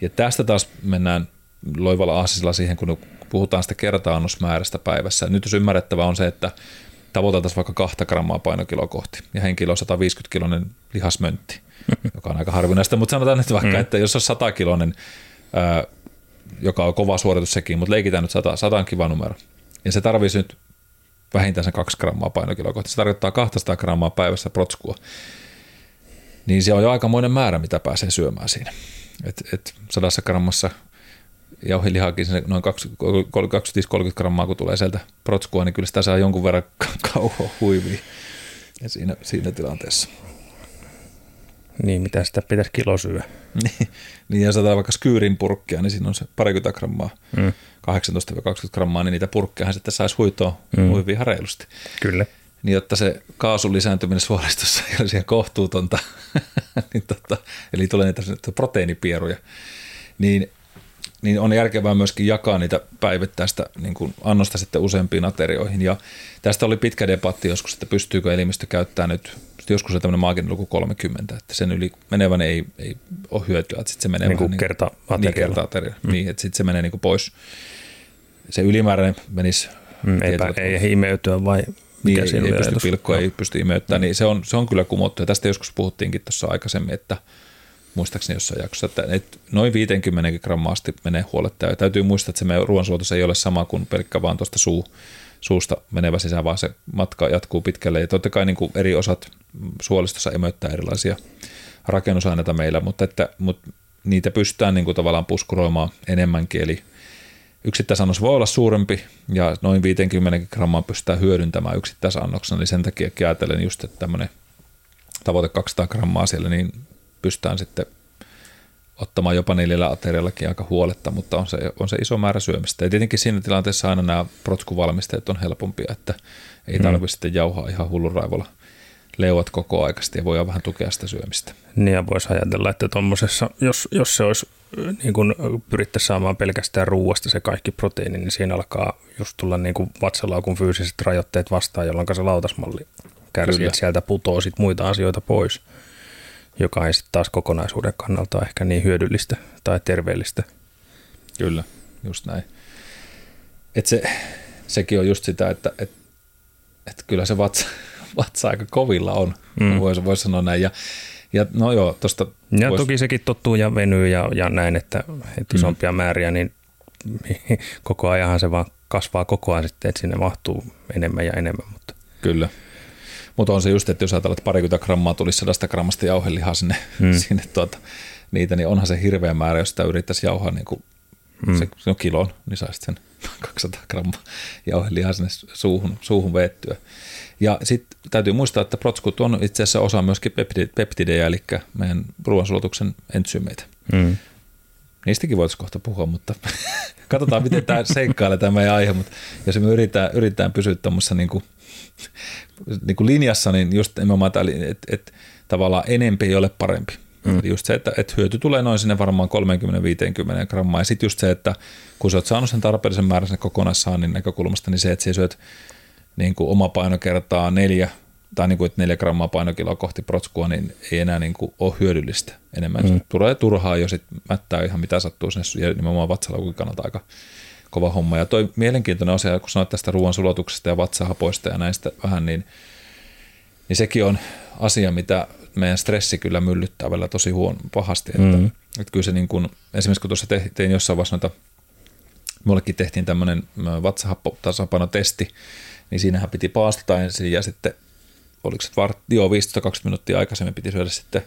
Ja tästä taas mennään loivalla aasisella siihen, kun puhutaan sitä kerta-annosmäärästä päivässä. Nyt jos ymmärrettävä on se, että tavoiteltaisiin vaikka kahta grammaa painokiloa kohti ja henkilö on 150 kilonen lihasmöntti, joka on aika harvinaista, mutta sanotaan nyt vaikka, mm. että jos on 100 kilonen, joka on kova suoritus sekin, mutta leikitään nyt 100, 100 on kiva numero, ja se tarvitsisi nyt vähintään sen 2 grammaa painokiloa kohti, se tarkoittaa 200 grammaa päivässä protskua, niin se on jo aikamoinen määrä, mitä pääsee syömään siinä. Et, et sadassa grammassa jauhelihaakin noin 25-30 grammaa, kun tulee sieltä protskua, niin kyllä sitä saa jonkun verran kauhoa huivia ja siinä, siinä tilanteessa.
Niin, mitä sitä pitäisi kilo syödä.
niin, niin ja saadaan vaikka skyyrin purkkia, niin siinä on se parikymmentä grammaa, mm. 18-20 grammaa, niin niitä purkkeja sitten saisi huitoa mm. huivia reilusti.
Kyllä.
Niin jotta se kaasun lisääntyminen suolistossa ei olisi ihan kohtuutonta, niin tota, eli tulee niitä proteiinipieruja, niin niin on järkevää myöskin jakaa niitä päivittäistä niin kuin annosta sitten useampiin aterioihin. Ja tästä oli pitkä debatti joskus, että pystyykö elimistö käyttämään nyt, joskus on tämmöinen maaginen luku 30, että sen yli menevän ei, ei ole hyötyä, että sitten se menee
niin kuin kerta
niin, kerta ateria. Mm. Niin, että sitten se menee niin kuin pois. Se ylimääräinen menisi
mm, Eipä, ei imeytyä vai
mikä niin, ei, ei pysty pilkkoa, ei pysty imeyttämään, mm. niin se on, se on kyllä kumottu. Ja tästä joskus puhuttiinkin tuossa aikaisemmin, että – muistaakseni jossain jaksossa, että, että noin 50 grammaa asti menee huoletta. Ja täytyy muistaa, että se meidän ruoansulatus ei ole sama kuin pelkkä vaan tuosta suu, suusta menevä sisään, vaan se matka jatkuu pitkälle. Ja totta kai niin kuin eri osat suolistossa emöittää erilaisia rakennusaineita meillä, mutta, että, mutta niitä pystytään niin kuin tavallaan puskuroimaan enemmänkin. Eli yksittäisannos voi olla suurempi ja noin 50 grammaa pystytään hyödyntämään yksittäisannoksena, eli sen takia ajatellen just, että tämmöinen tavoite 200 grammaa siellä, niin pystytään sitten ottamaan jopa neljällä ateriallakin aika huoletta, mutta on se, on se iso määrä syömistä. Ja tietenkin siinä tilanteessa aina nämä protskuvalmisteet on helpompia, että ei tarvitse mm. sitten jauhaa ihan hullun raivolla leuat koko aikaisesti ja voi vähän tukea sitä syömistä.
Niin ja voisi ajatella, että tuommoisessa, jos, jos se olisi niin kun pyrittäisiin saamaan pelkästään ruuasta se kaikki proteiini, niin siinä alkaa just tulla niin kuin vatsalaukun fyysiset rajoitteet vastaan, jolloin se lautasmalli kärsii, että sieltä putoo sit muita asioita pois joka ei sitten taas kokonaisuuden kannalta ehkä niin hyödyllistä tai terveellistä.
Kyllä, just näin. Et se, sekin on just sitä, että et, et kyllä se vatsa, vatsa aika kovilla on, mm. voisi vois sanoa näin. Ja, ja no joo, tosta
ja vois... toki sekin tottuu ja venyy ja, ja näin, että, että isompia mm. määriä, niin koko ajan se vaan kasvaa koko ajan sitten, että sinne mahtuu enemmän ja enemmän. Mutta.
Kyllä. Mutta on se just, että jos ajatellaan, että parikymmentä grammaa tulisi sadasta grammasta jauhelihaa sinne, mm. sinne tuota, niitä, niin onhan se hirveä määrä, jos sitä yrittäisi jauhaa niin kuin mm. se, on kilon, niin saisi sen 200 grammaa jauhelihaa sinne suuhun, suuhun veettyä. Ja sitten täytyy muistaa, että protskut on itse asiassa osa myöskin peptidejä, eli meidän ruoansulatuksen entsyymeitä. Mm. Niistäkin voitaisiin kohta puhua, mutta katsotaan, miten tämä seikkailee tämä meidän aihe. Mutta jos me yritetään, yritetään pysyä tuommoissa niin kuin niin kuin linjassa, niin just nimenomaan tämä, että, että tavallaan enempi ei ole parempi. Mm. Eli just se, että, että hyöty tulee noin sinne varmaan 30-50 grammaa. Ja sitten just se, että kun sä oot saanut sen tarpeellisen määrän sen kokonaissaannin näkökulmasta, niin se, että sä syöt niin kuin oma paino kertaa neljä tai niin kuin, että neljä grammaa painokiloa kohti protskua, niin ei enää niin kuin ole hyödyllistä enemmän. Mm. Tulee turhaa jo sitten mättää ihan mitä sattuu sinne, ja nimenomaan vatsalaukun kannalta aika kova homma. Ja toi mielenkiintoinen asia, kun sanoit tästä ruoan sulatuksesta ja vatsahapoista ja näistä vähän, niin, niin sekin on asia, mitä meidän stressi kyllä myllyttää vielä tosi huon pahasti. Että, mm. että kyllä se niin kuin, esimerkiksi kun tuossa tein jossain vaiheessa noita, mullekin tehtiin tämmöinen vatsahappotasapainotesti, niin siinähän piti paastata ensin ja sitten oliko se vart, joo, 15-20 minuuttia aikaisemmin piti syödä sitten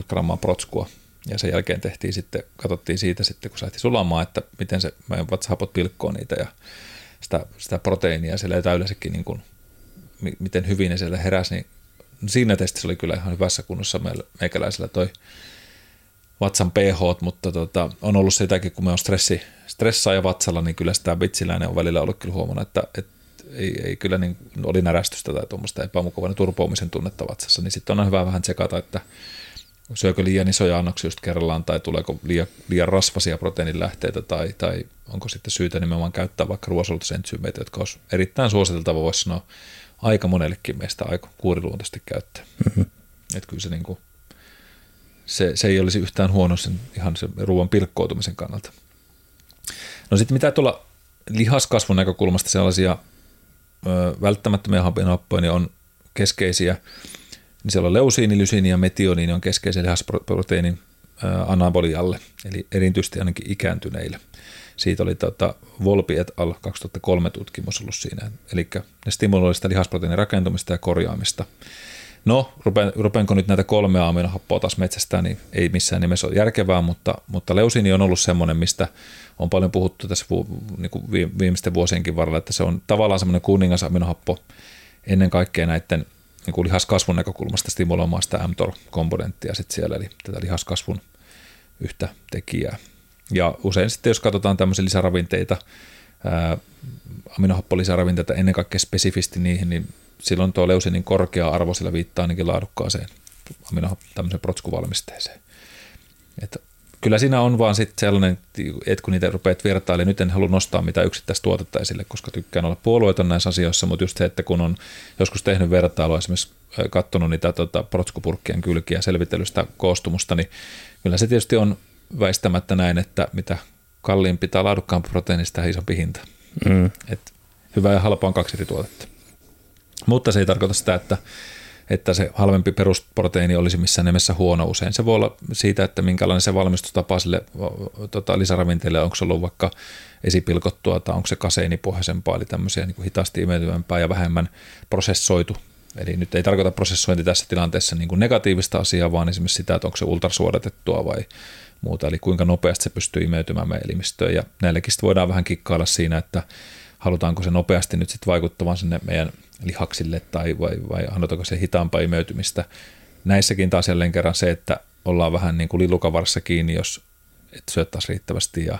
20-30 grammaa protskua. Ja sen jälkeen tehtiin sitten, katsottiin siitä sitten, kun se lähti sulamaan, että miten se meidän vatsahapot pilkkoo niitä ja sitä, sitä proteiinia siellä. Ja yleensäkin niin kuin, miten hyvin ne siellä heräsi, niin siinä testissä oli kyllä ihan hyvässä kunnossa meillä, meikäläisellä toi vatsan pH, mutta tota, on ollut sitäkin, kun me on stressi, ja vatsalla, niin kyllä sitä bitsiläinen on välillä ollut kyllä huomannut, että, että ei, ei kyllä niin, oli närästystä tai tuommoista epämukavan turpoamisen tunnetta vatsassa, niin sitten on hyvä vähän tsekata, että syökö liian isoja annoksia just kerrallaan tai tuleeko liian, liian rasvasia proteiinilähteitä tai, tai onko sitten syytä nimenomaan käyttää vaikka ruoansulutusentsyymeitä, jotka olisi erittäin suositeltava, voisi sanoa, aika monellekin meistä aika kuuriluontoisesti käyttää. Mm-hmm. Että kyllä se, niin kuin, se, se ei olisi yhtään huono sen, ihan sen ruoan pilkkoutumisen kannalta. No sitten mitä tuolla lihaskasvun näkökulmasta sellaisia ö, välttämättömiä hapinhappoja niin on keskeisiä, niin siellä on leusiini, lysiini ja metioniini on keskeisiä lihasproteiinin anabolialle, eli erityisesti ainakin ikääntyneille. Siitä oli tota Volpi et al. 2003 tutkimus ollut siinä. Eli ne stimuloivat sitä lihasproteiinin rakentumista ja korjaamista. No, rupean, rupeanko nyt näitä kolmea aminohappoa taas metsästään, niin ei missään nimessä ole järkevää, mutta, mutta leusiini on ollut semmoinen, mistä on paljon puhuttu tässä vu, niin kuin viimeisten vuosienkin varrella, että se on tavallaan semmoinen kuningas aminohappo ennen kaikkea näiden niin kuin lihaskasvun näkökulmasta stimuloimaan sitä mTOR-komponenttia sitten siellä, eli tätä lihaskasvun yhtä tekijää. Ja usein sitten, jos katsotaan tämmöisiä lisäravinteita, ää, aminohappolisäravinteita ennen kaikkea spesifisti niihin, niin silloin tuo leusinin korkea arvo sillä viittaa ainakin laadukkaaseen aminohappo, protskuvalmisteeseen. Että kyllä siinä on vaan sitten sellainen, että kun niitä rupeat vertailemaan, nyt en halua nostaa mitään yksittäistä tuotetta esille, koska tykkään olla puolueeton näissä asioissa, mutta just se, että kun on joskus tehnyt vertailua, esimerkiksi katsonut niitä tota, protskupurkkien kylkiä selvitelystä koostumusta, niin kyllä se tietysti on väistämättä näin, että mitä kalliimpi tai laadukkaampi proteiini, sitä isompi hinta. Mm. Et hyvä ja halpa on kaksi eri tuotetta. Mutta se ei tarkoita sitä, että, että se halvempi perusproteiini olisi missään nimessä huono usein. Se voi olla siitä, että minkälainen se valmistustapa sille tota, lisäravinteille, onko se ollut vaikka esipilkottua tai onko se kaseinipohjaisempaa, eli tämmöisiä niin kuin hitaasti imeytyvämpää ja vähemmän prosessoitu Eli nyt ei tarkoita prosessointi tässä tilanteessa niin kuin negatiivista asiaa, vaan esimerkiksi sitä, että onko se ultrasuodatettua vai muuta, eli kuinka nopeasti se pystyy imeytymään meidän elimistöön. Ja näillekin voidaan vähän kikkailla siinä, että halutaanko se nopeasti nyt sitten vaikuttamaan sinne meidän lihaksille tai vai, vai halutaanko se hitaampaa imeytymistä. Näissäkin taas jälleen kerran se, että ollaan vähän niin kuin lilukavarssa kiinni, jos et syöttäisi riittävästi ja,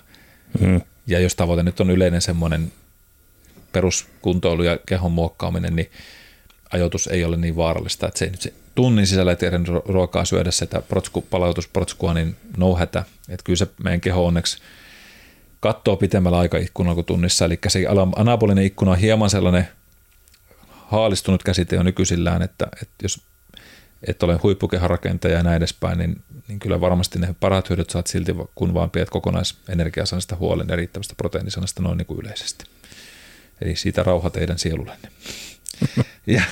mm. ja jos tavoite nyt on yleinen semmoinen peruskuntoilu ja kehon muokkaaminen, niin ajoitus ei ole niin vaarallista, että se ei nyt se tunnin sisällä tiedä ruokaa syödä sitä protsku, palautusprodskua, niin no hätä. Että kyllä se meidän keho onneksi katsoo pitemmällä aikaikkunalla kuin tunnissa, eli se anabolinen ikkuna on hieman sellainen haalistunut käsite jo nykyisillään, että, että jos et ole huippukehärakentaja ja näin edespäin, niin, niin kyllä varmasti ne parhaat hyödyt saat silti, kun vaan pidät kokonaisenergiasanasta huolen ja riittävästä proteiinisanasta noin niin kuin yleisesti. Eli siitä rauha teidän sielullenne. ja,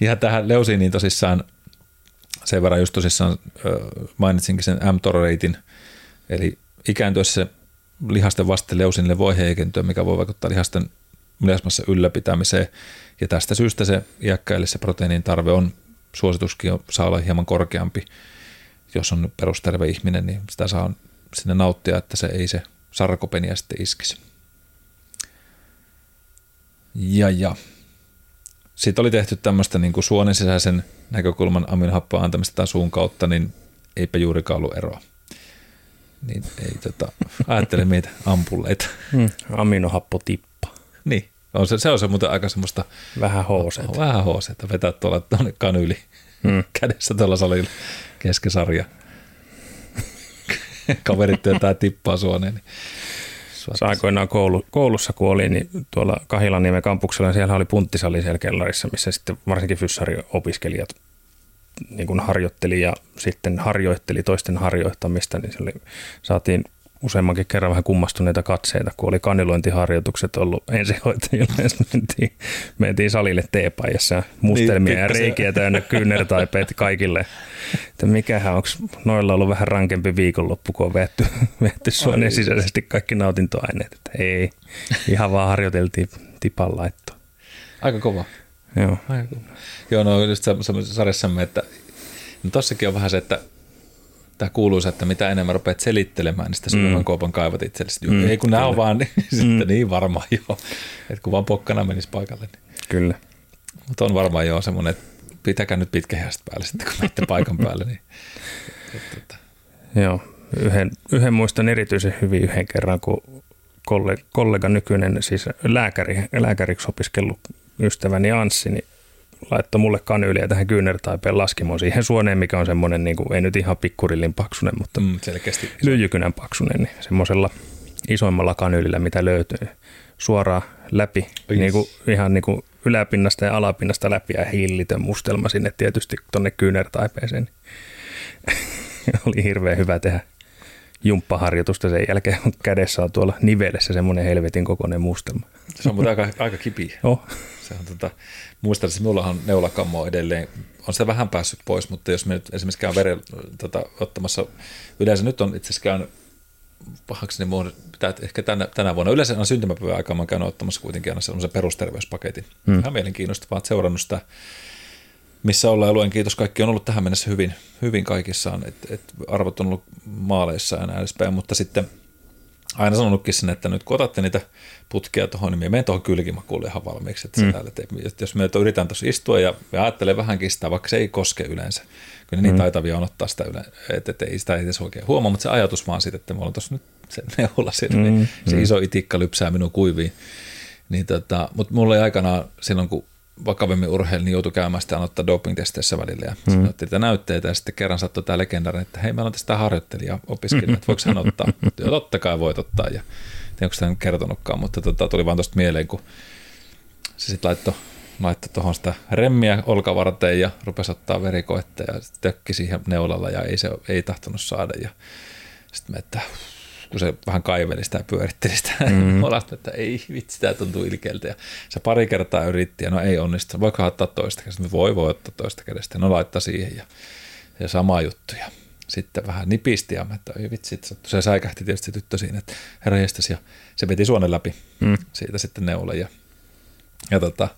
ja tähän leusiiniin tosissaan sen verran just tosissaan mainitsinkin sen mTOR-reitin, eli ikääntyessä lihasten vaste leusinille voi heikentyä, mikä voi vaikuttaa lihasten lihasmassa ylläpitämiseen. Ja tästä syystä se iäkkäille se proteiinin tarve on suosituskin saa olla hieman korkeampi. Jos on perusterve ihminen, niin sitä saa sinne nauttia, että se ei se sarkopenia sitten iskisi. Ja, ja sitten oli tehty tämmöistä niin kuin suonen sisäisen näkökulman aminohappoa antamista tai suun kautta, niin eipä juurikaan ollut eroa. Niin ei tota, ajattele meitä ampulleita.
Mm, aminohappotippa.
Niin, on se, se on se muuten aika semmoista.
Vähän hooseita.
Vähän hooseita, vetää tuolla tuonne kanyli mm. kädessä tuolla salilla keskisarja. Kaverit työtää tippaa suoneen, niin
aikoinaan koulu, koulussa, kun oli, niin tuolla Kahilaniemen kampuksella, niin siellä oli punttisali siellä kellarissa, missä sitten varsinkin fyssariopiskelijat niin kuin harjoitteli ja sitten harjoitteli toisten harjoittamista, niin se oli, saatiin useammankin kerran vähän kummastuneita katseita, kun oli kanilointiharjoitukset ollut ensihoitajilla, ja mentiin, mentiin salille teepaijassa mustelmia niin, ja reikiä täynnä kyynärtaipeet kaikille. Että mikähän, onko noilla ollut vähän rankempi viikonloppu, kun on vetty, vetty suoneen sisäisesti kaikki nautintoaineet. Että ei, ihan vaan harjoiteltiin tipan laittoa.
Aika kova.
Joo.
Aika kova. Joo, no just semmoisessa sarjassamme, että no tossakin on vähän se, että tämä kuuluisa, että mitä enemmän rupeat selittelemään, niin sitä suuremman mm. koopan kaivat itsellesi. Mm, Ei kun nämä on vaan, niin sitten mm. niin varmaan joo. Että kun vaan pokkana menisi paikalle. Niin.
Kyllä.
Mutta on varmaan joo semmoinen, että pitäkää nyt pitkähästä päälle sitten, kun menette paikan päälle. Niin.
Että, että. Joo, yhden, yhden muistan erityisen hyvin yhden kerran, kun kollega, kollega nykyinen, siis lääkäri, lääkäriksi opiskellut ystäväni Anssi, niin laittoi mulle kanyyliä tähän kyynärtaipeen laskimoon siihen suoneen, mikä on semmoinen, niin kuin, ei nyt ihan pikkurillin paksunen, mutta mm, selkeästi lyijykynän paksunen, niin semmoisella isoimmalla kanyylillä, mitä löytyy, suoraan läpi, niin kuin, ihan niin kuin yläpinnasta ja alapinnasta läpi ja hillitön mustelma sinne tietysti tuonne kyynärtaipeeseen. Oli hirveän hyvä tehdä jumppaharjoitusta sen jälkeen, kun kädessä on tuolla nivelessä semmoinen helvetin kokoinen mustelma.
Se on mutta aika, aika kipi.
Oh.
Se on tota, muistan, että minullahan neulakammo edelleen, on se vähän päässyt pois, mutta jos me nyt esimerkiksi käyn veren tota, ottamassa, yleensä nyt on itse asiassa käynyt pahaksi, niin pitää ehkä tänä, tänä vuonna, yleensä on syntymäpäivän aikaa, mä käyn ottamassa kuitenkin aina sellaisen perusterveyspaketin. Hmm. Ihan mielenkiinnostavaa, että seurannut sitä, missä ollaan luen kiitos, kaikki on ollut tähän mennessä hyvin, hyvin kaikissaan, että et arvot on ollut maaleissa ja näin edespäin, mutta sitten – aina sanonutkin sen, että nyt kun otatte niitä putkia tuohon, niin menen tuohon kylkimakuulle ihan valmiiksi. Että, mm. että jos me yritän tuossa istua ja ajattelen vähänkin sitä, vaikka se ei koske yleensä, kyllä niin mm. taitavia on ottaa sitä yleensä, että, että ei sitä ei edes oikein huomaa, mutta se ajatus vaan siitä, että mulla on tuossa nyt se neula siellä, mm. niin se mm. iso itikka lypsää minun kuiviin. Niin tota, mutta mulla ei aikanaan silloin, kun vakavemmin urheilin, niin joutui käymään sitä ottaa doping-testeissä välillä ja mm. otti tätä näytteitä ja sitten kerran sattui tämä legendaarinen, että hei, meillä on tästä harjoittelija opiskelija, että voiko hän ottaa? ja totta kai voit ottaa ja en onko sitä kertonutkaan, mutta tota, tuli vaan tuosta mieleen, kun se sitten laittoi laittoi tuohon sitä remmiä olkavarteen ja rupesi ottaa verikoetta ja tökki siihen neulalla ja ei se ei tahtonut saada ja sitten me, että kun se vähän kaiveli sitä ja pyöritteli sitä mm. olasta, että ei vitsi, tämä tuntuu ilkeältä. Ja se pari kertaa yritti ja no ei onnistu. Voiko ottaa toista kädestä? Voi, voi ottaa toista kädestä. No laittaa siihen ja, ja sama juttu. Ja sitten vähän nipisti ja mä, että ei vitsi, se säikähti tietysti tyttö siinä, että herra jestas, ja se veti suonen läpi mm. siitä sitten neula ja, ja tota,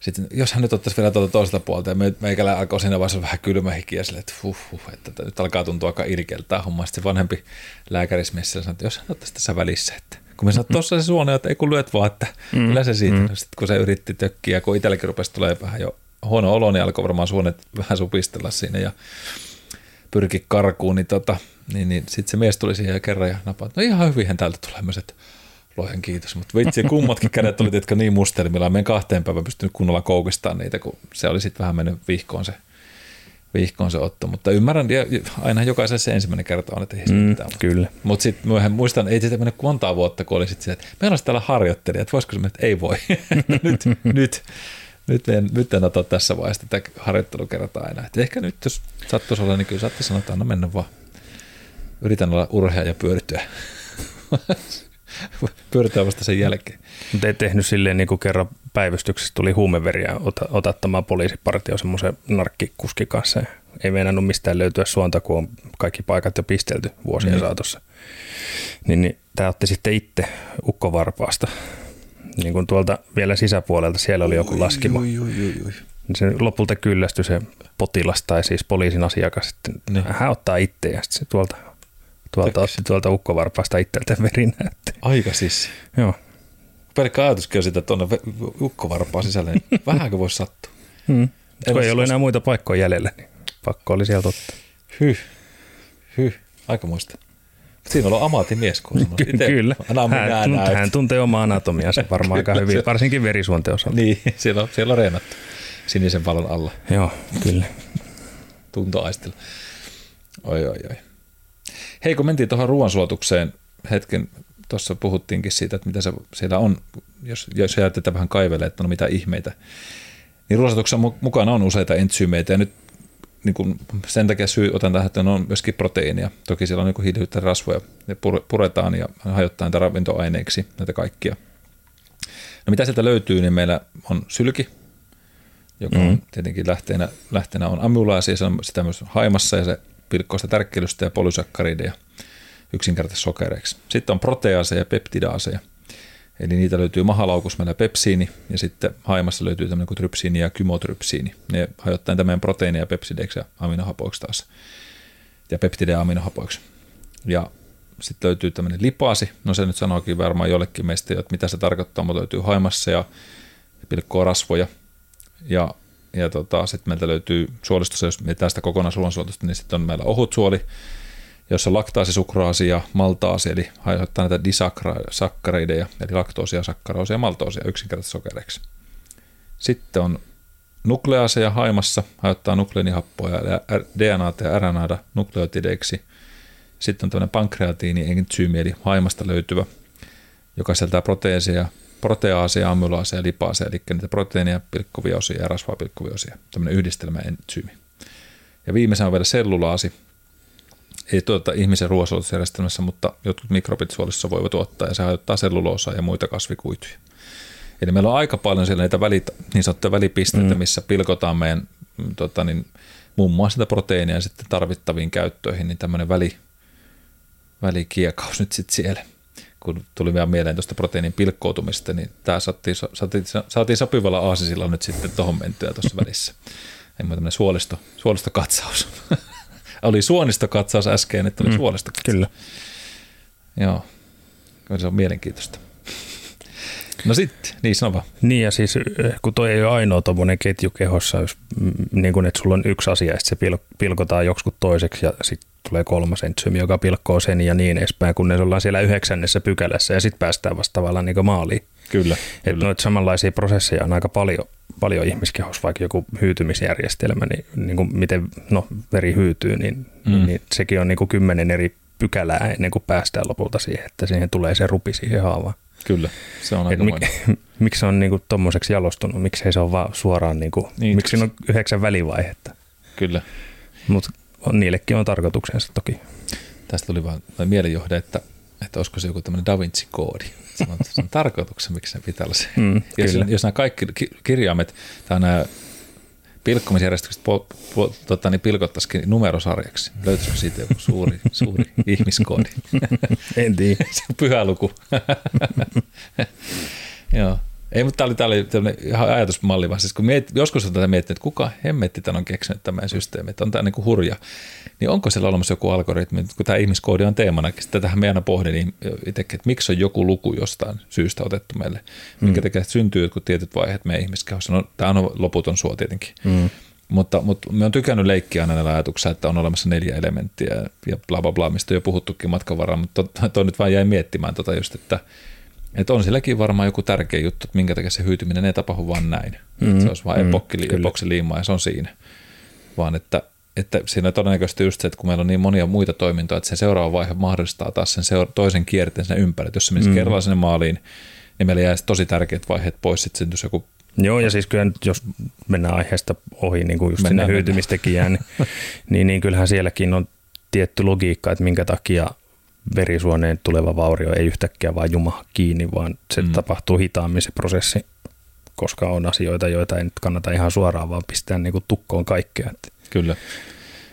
sitten, jos hän nyt ottaisi vielä tuolta toiselta puolta, ja me, meikällä alkoi siinä vaiheessa vähän kylmä hiki, ja sille, että, huh, huh, että nyt alkaa tuntua aika ilkeältä homma. Sitten vanhempi lääkärismiessä sanoi, että jos hän ottaisi tässä välissä, että kun me sanoin, tuossa se suone, että ei kun lyöt vaan, että mm. kyllä se siitä. Mm. Sitten kun se yritti tökkiä, kun itselläkin rupesi tulee vähän jo huono olo, niin alkoi varmaan suonet vähän supistella siinä ja pyrki karkuun, niin, tota, niin, niin sitten se mies tuli siihen ja kerran ja napaa, no ihan hyvin täältä tulee myös, että Lohen kiitos. Mutta vitsi, kummatkin kädet oli tietkö niin mustelmilla. Meidän kahteen päivän pystynyt kunnolla koukistamaan niitä, kun se oli sitten vähän mennyt vihkoon se, vihkoon se otto. Mutta ymmärrän, ja aina jokaisessa se ensimmäinen kerta on, että ei mm, mitään.
Kyllä.
Mutta sitten myöhemmin muistan, ei siitä mennyt montaa vuotta, kun oli sitten että meillä olisi täällä harjoittelija, että voisiko se mennä, että ei voi. nyt, nyt, nyt en, nyt en ota tässä vaiheessa tätä harjoittelukertaa enää. Et ehkä nyt, jos sattuisi olla, niin kyllä saatte sanoa, että anna mennä vaan. Yritän olla urhea ja pyörittyä. pyöritään vasta sen jälkeen.
Mutta ei tehnyt silleen, niin kuin kerran päivystyksessä tuli huumeveriä otattamaan poliisipartio semmoisen narkkikuskin kanssa. Ei meinannut mistään löytyä suonta, kun on kaikki paikat jo pistelty vuosien mm. saatossa. Niin, niin tämä otti sitten itse ukkovarpaasta. Niin kuin tuolta vielä sisäpuolelta, siellä oli joku laskimo. Ui, ui, ui, ui. Se lopulta kyllästyi se potilas tai siis poliisin asiakas. Sitten niin. Hän ottaa itse ja sitten se tuolta Tuolta otti tuolta ukkovarpaasta itseltä verinäytti.
Aika siis.
Joo.
Pelkkä ajatuskin on sitä tuonne ukkovarpaan sisälle, niin vähänkö voisi sattua.
Hmm. Kun ei ollut enää muita paikkoja jäljellä, niin pakko oli sieltä ottaa.
Hyh, hyh, aika muista. Siinä on ammattimies, kun
Ky- Ite, Kyllä, hän, tunt, hän tuntee omaa anatomiansa varmaan aika hyvin, varsinkin verisuonten osalta.
Niin, siellä on, siellä on reenattu sinisen valon alla.
Joo, kyllä.
Tuntoaistella. Oi, oi, oi. Hei, kun mentiin tuohon ruoansuotukseen hetken tuossa puhuttiinkin siitä, että mitä se siellä on, jos, jos jätetään vähän kaivelee, että no mitä ihmeitä, niin ruosatuksessa mukana on useita entsyymeitä ja nyt niin kuin sen takia syy otan tähän, että on myöskin proteiinia. Toki siellä on niin hiilihyyttä rasvoja, ne puretaan ja hajottaa näitä ravintoaineiksi, näitä kaikkia. No mitä sieltä löytyy, niin meillä on sylki, joka mm. on tietenkin lähteenä, lähteenä on amylaasi, se on sitä myös haimassa ja se pilkkoo sitä tärkkelystä ja polysakkarideja yksinkertaisesti sokereiksi. Sitten on proteaseja ja peptidaaseja. Eli niitä löytyy mahalaukus meillä pepsiini ja sitten haimassa löytyy tämmöinen kuin trypsiini ja kymotrypsiini. Ne hajottaa tämän proteiineja pepsideiksi ja aminohapoiksi taas. Ja peptideja aminohapoiksi. Ja sitten löytyy tämmöinen lipaasi. No se nyt sanookin varmaan jollekin meistä, että mitä se tarkoittaa, mutta löytyy haimassa ja pilkkoa rasvoja. Ja, ja tota, sitten meiltä löytyy suolistossa, jos mietitään sitä kokonaisuudensuolitusta, niin sitten on meillä ohut suoli, jossa laktaasi, sukraasi ja maltaasi, eli aiheuttaa näitä disakkareideja, eli laktoosia, sakkaroosia ja maltoosia yksinkertaisesti sokereiksi. Sitten on nukleaaseja haimassa, aiheuttaa nukleinihappoja ja DNA ja RNAda nukleotideiksi. Sitten on tämmöinen pankreatiini entsyymi, eli haimasta löytyvä, joka sisältää proteeseja, proteaaseja, amylaaseja ja lipaaseja, eli niitä proteiineja pilkkuvia osia ja rasvaa pilkkuvia osia, tämmöinen yhdistelmä entsyymi. Ja viimeisenä on vielä sellulaasi, ei tuota ihmisen ruoansulutusjärjestelmässä, mutta jotkut mikrobit suolissa voivat tuottaa ja se aiheuttaa selluloosaa ja muita kasvikuituja. Eli meillä on aika paljon siellä näitä välit, niin sanottuja välipisteitä, mm. missä pilkotaan meidän mm, tota, niin, muun muassa sitä proteiinia sitten tarvittaviin käyttöihin, niin tämmöinen väli, välikiekaus nyt sitten siellä. Kun tuli vielä mieleen tuosta proteiinin pilkkoutumista, niin tämä saatiin, saatiin, saatiin sopivalla aasisilla nyt sitten tuohon mentyä tuossa välissä. Ei tämmöinen suolisto, suolistokatsaus. Oli suonistokatsaus äsken, että oli mm, suolistokatsaus.
Kyllä.
Joo, se on mielenkiintoista. No sitten, niin sano vaan.
Niin ja siis eh, kun toi ei ole ainoa tuommoinen ketju kehossa, jos, mm, niin kuin, että sulla on yksi asia ja se pil, pilkotaan joksikut toiseksi ja sitten tulee kolmas entsyymi, joka pilkkoo sen ja niin edespäin, kunnes ollaan siellä yhdeksännessä pykälässä ja sitten päästään vasta tavallaan niin maaliin.
Kyllä.
Että noita samanlaisia prosesseja on aika paljon, paljon ihmiskehossa, vaikka joku hyytymisjärjestelmä, niin, niin kuin miten no, veri hyytyy, niin, mm. niin sekin on niin kuin kymmenen eri pykälää ennen kuin päästään lopulta siihen, että siihen tulee se rupi siihen haavaan.
Kyllä, se on aika mik,
Miksi se on niin tuommoiseksi jalostunut, miksei se ole vaan suoraan, niin kuin, niin, miksi siinä on yhdeksän välivaihetta.
Kyllä.
Mutta niillekin on tarkoituksensa toki.
Tästä tuli vaan mielenjohde, että, että olisiko se joku tämmöinen Da Vinci-koodi. Se on, se on tarkoituksen, miksi se pitää olla se. Mm, jos, jos nämä kaikki kirjaimet tai nämä pilkkomisjärjestykset po, po, tota, niin pilkottaisikin numerosarjaksi. Löytyisikö siitä joku suuri, suuri ihmiskoodi?
en tiedä.
Se on pyhä luku. Joo. Ei, mutta tämä oli, tämä oli ihan ajatusmalli, vaan siis kun miet, joskus on tätä miettinyt, että kuka hemmetti tämän on keksinyt tämän systeemi, että on tämä niin kuin hurja, niin onko siellä olemassa joku algoritmi, kun tämä ihmiskoodi on teemanakin, sitten tähän meidän pohdin niin itsekin, että miksi on joku luku jostain syystä otettu meille, minkä mm. tekee, että syntyy jotkut tietyt vaiheet meidän ihmiskehossa, no tämä on loputon suo tietenkin, mm. Mutta, mutta me on tykännyt leikkiä aina näillä ajatuksilla, että on olemassa neljä elementtiä ja bla bla bla, mistä on jo puhuttukin matkan varaan, mutta tuo nyt vaan jäi miettimään tota just, että että on silläkin varmaan joku tärkeä juttu, että minkä takia se hyytyminen ei tapahdu vaan näin. Mm-hmm. Se olisi vain mm-hmm. epokki, epoksiliima ja se on siinä. Vaan että, että siinä todennäköisesti just se, että kun meillä on niin monia muita toimintoja, että se seuraava vaihe mahdollistaa taas sen seura- toisen kierteen sinne ympäri. Että jos se menisi mm-hmm. kerralla sinne maaliin, niin meillä jäisi tosi tärkeät vaiheet pois, sitten syntyisi joku
Joo, ja siis kyllä nyt, jos mennään aiheesta ohi, niin kuin just mennään, sinne hyytymistekijään, niin, niin, niin kyllähän sielläkin on tietty logiikka, että minkä takia verisuoneen tuleva vaurio ei yhtäkkiä vaan juma kiinni, vaan se mm. tapahtuu hitaammin se prosessi, koska on asioita, joita ei nyt kannata ihan suoraan vaan pistää niin kuin tukkoon kaikkea.
Kyllä.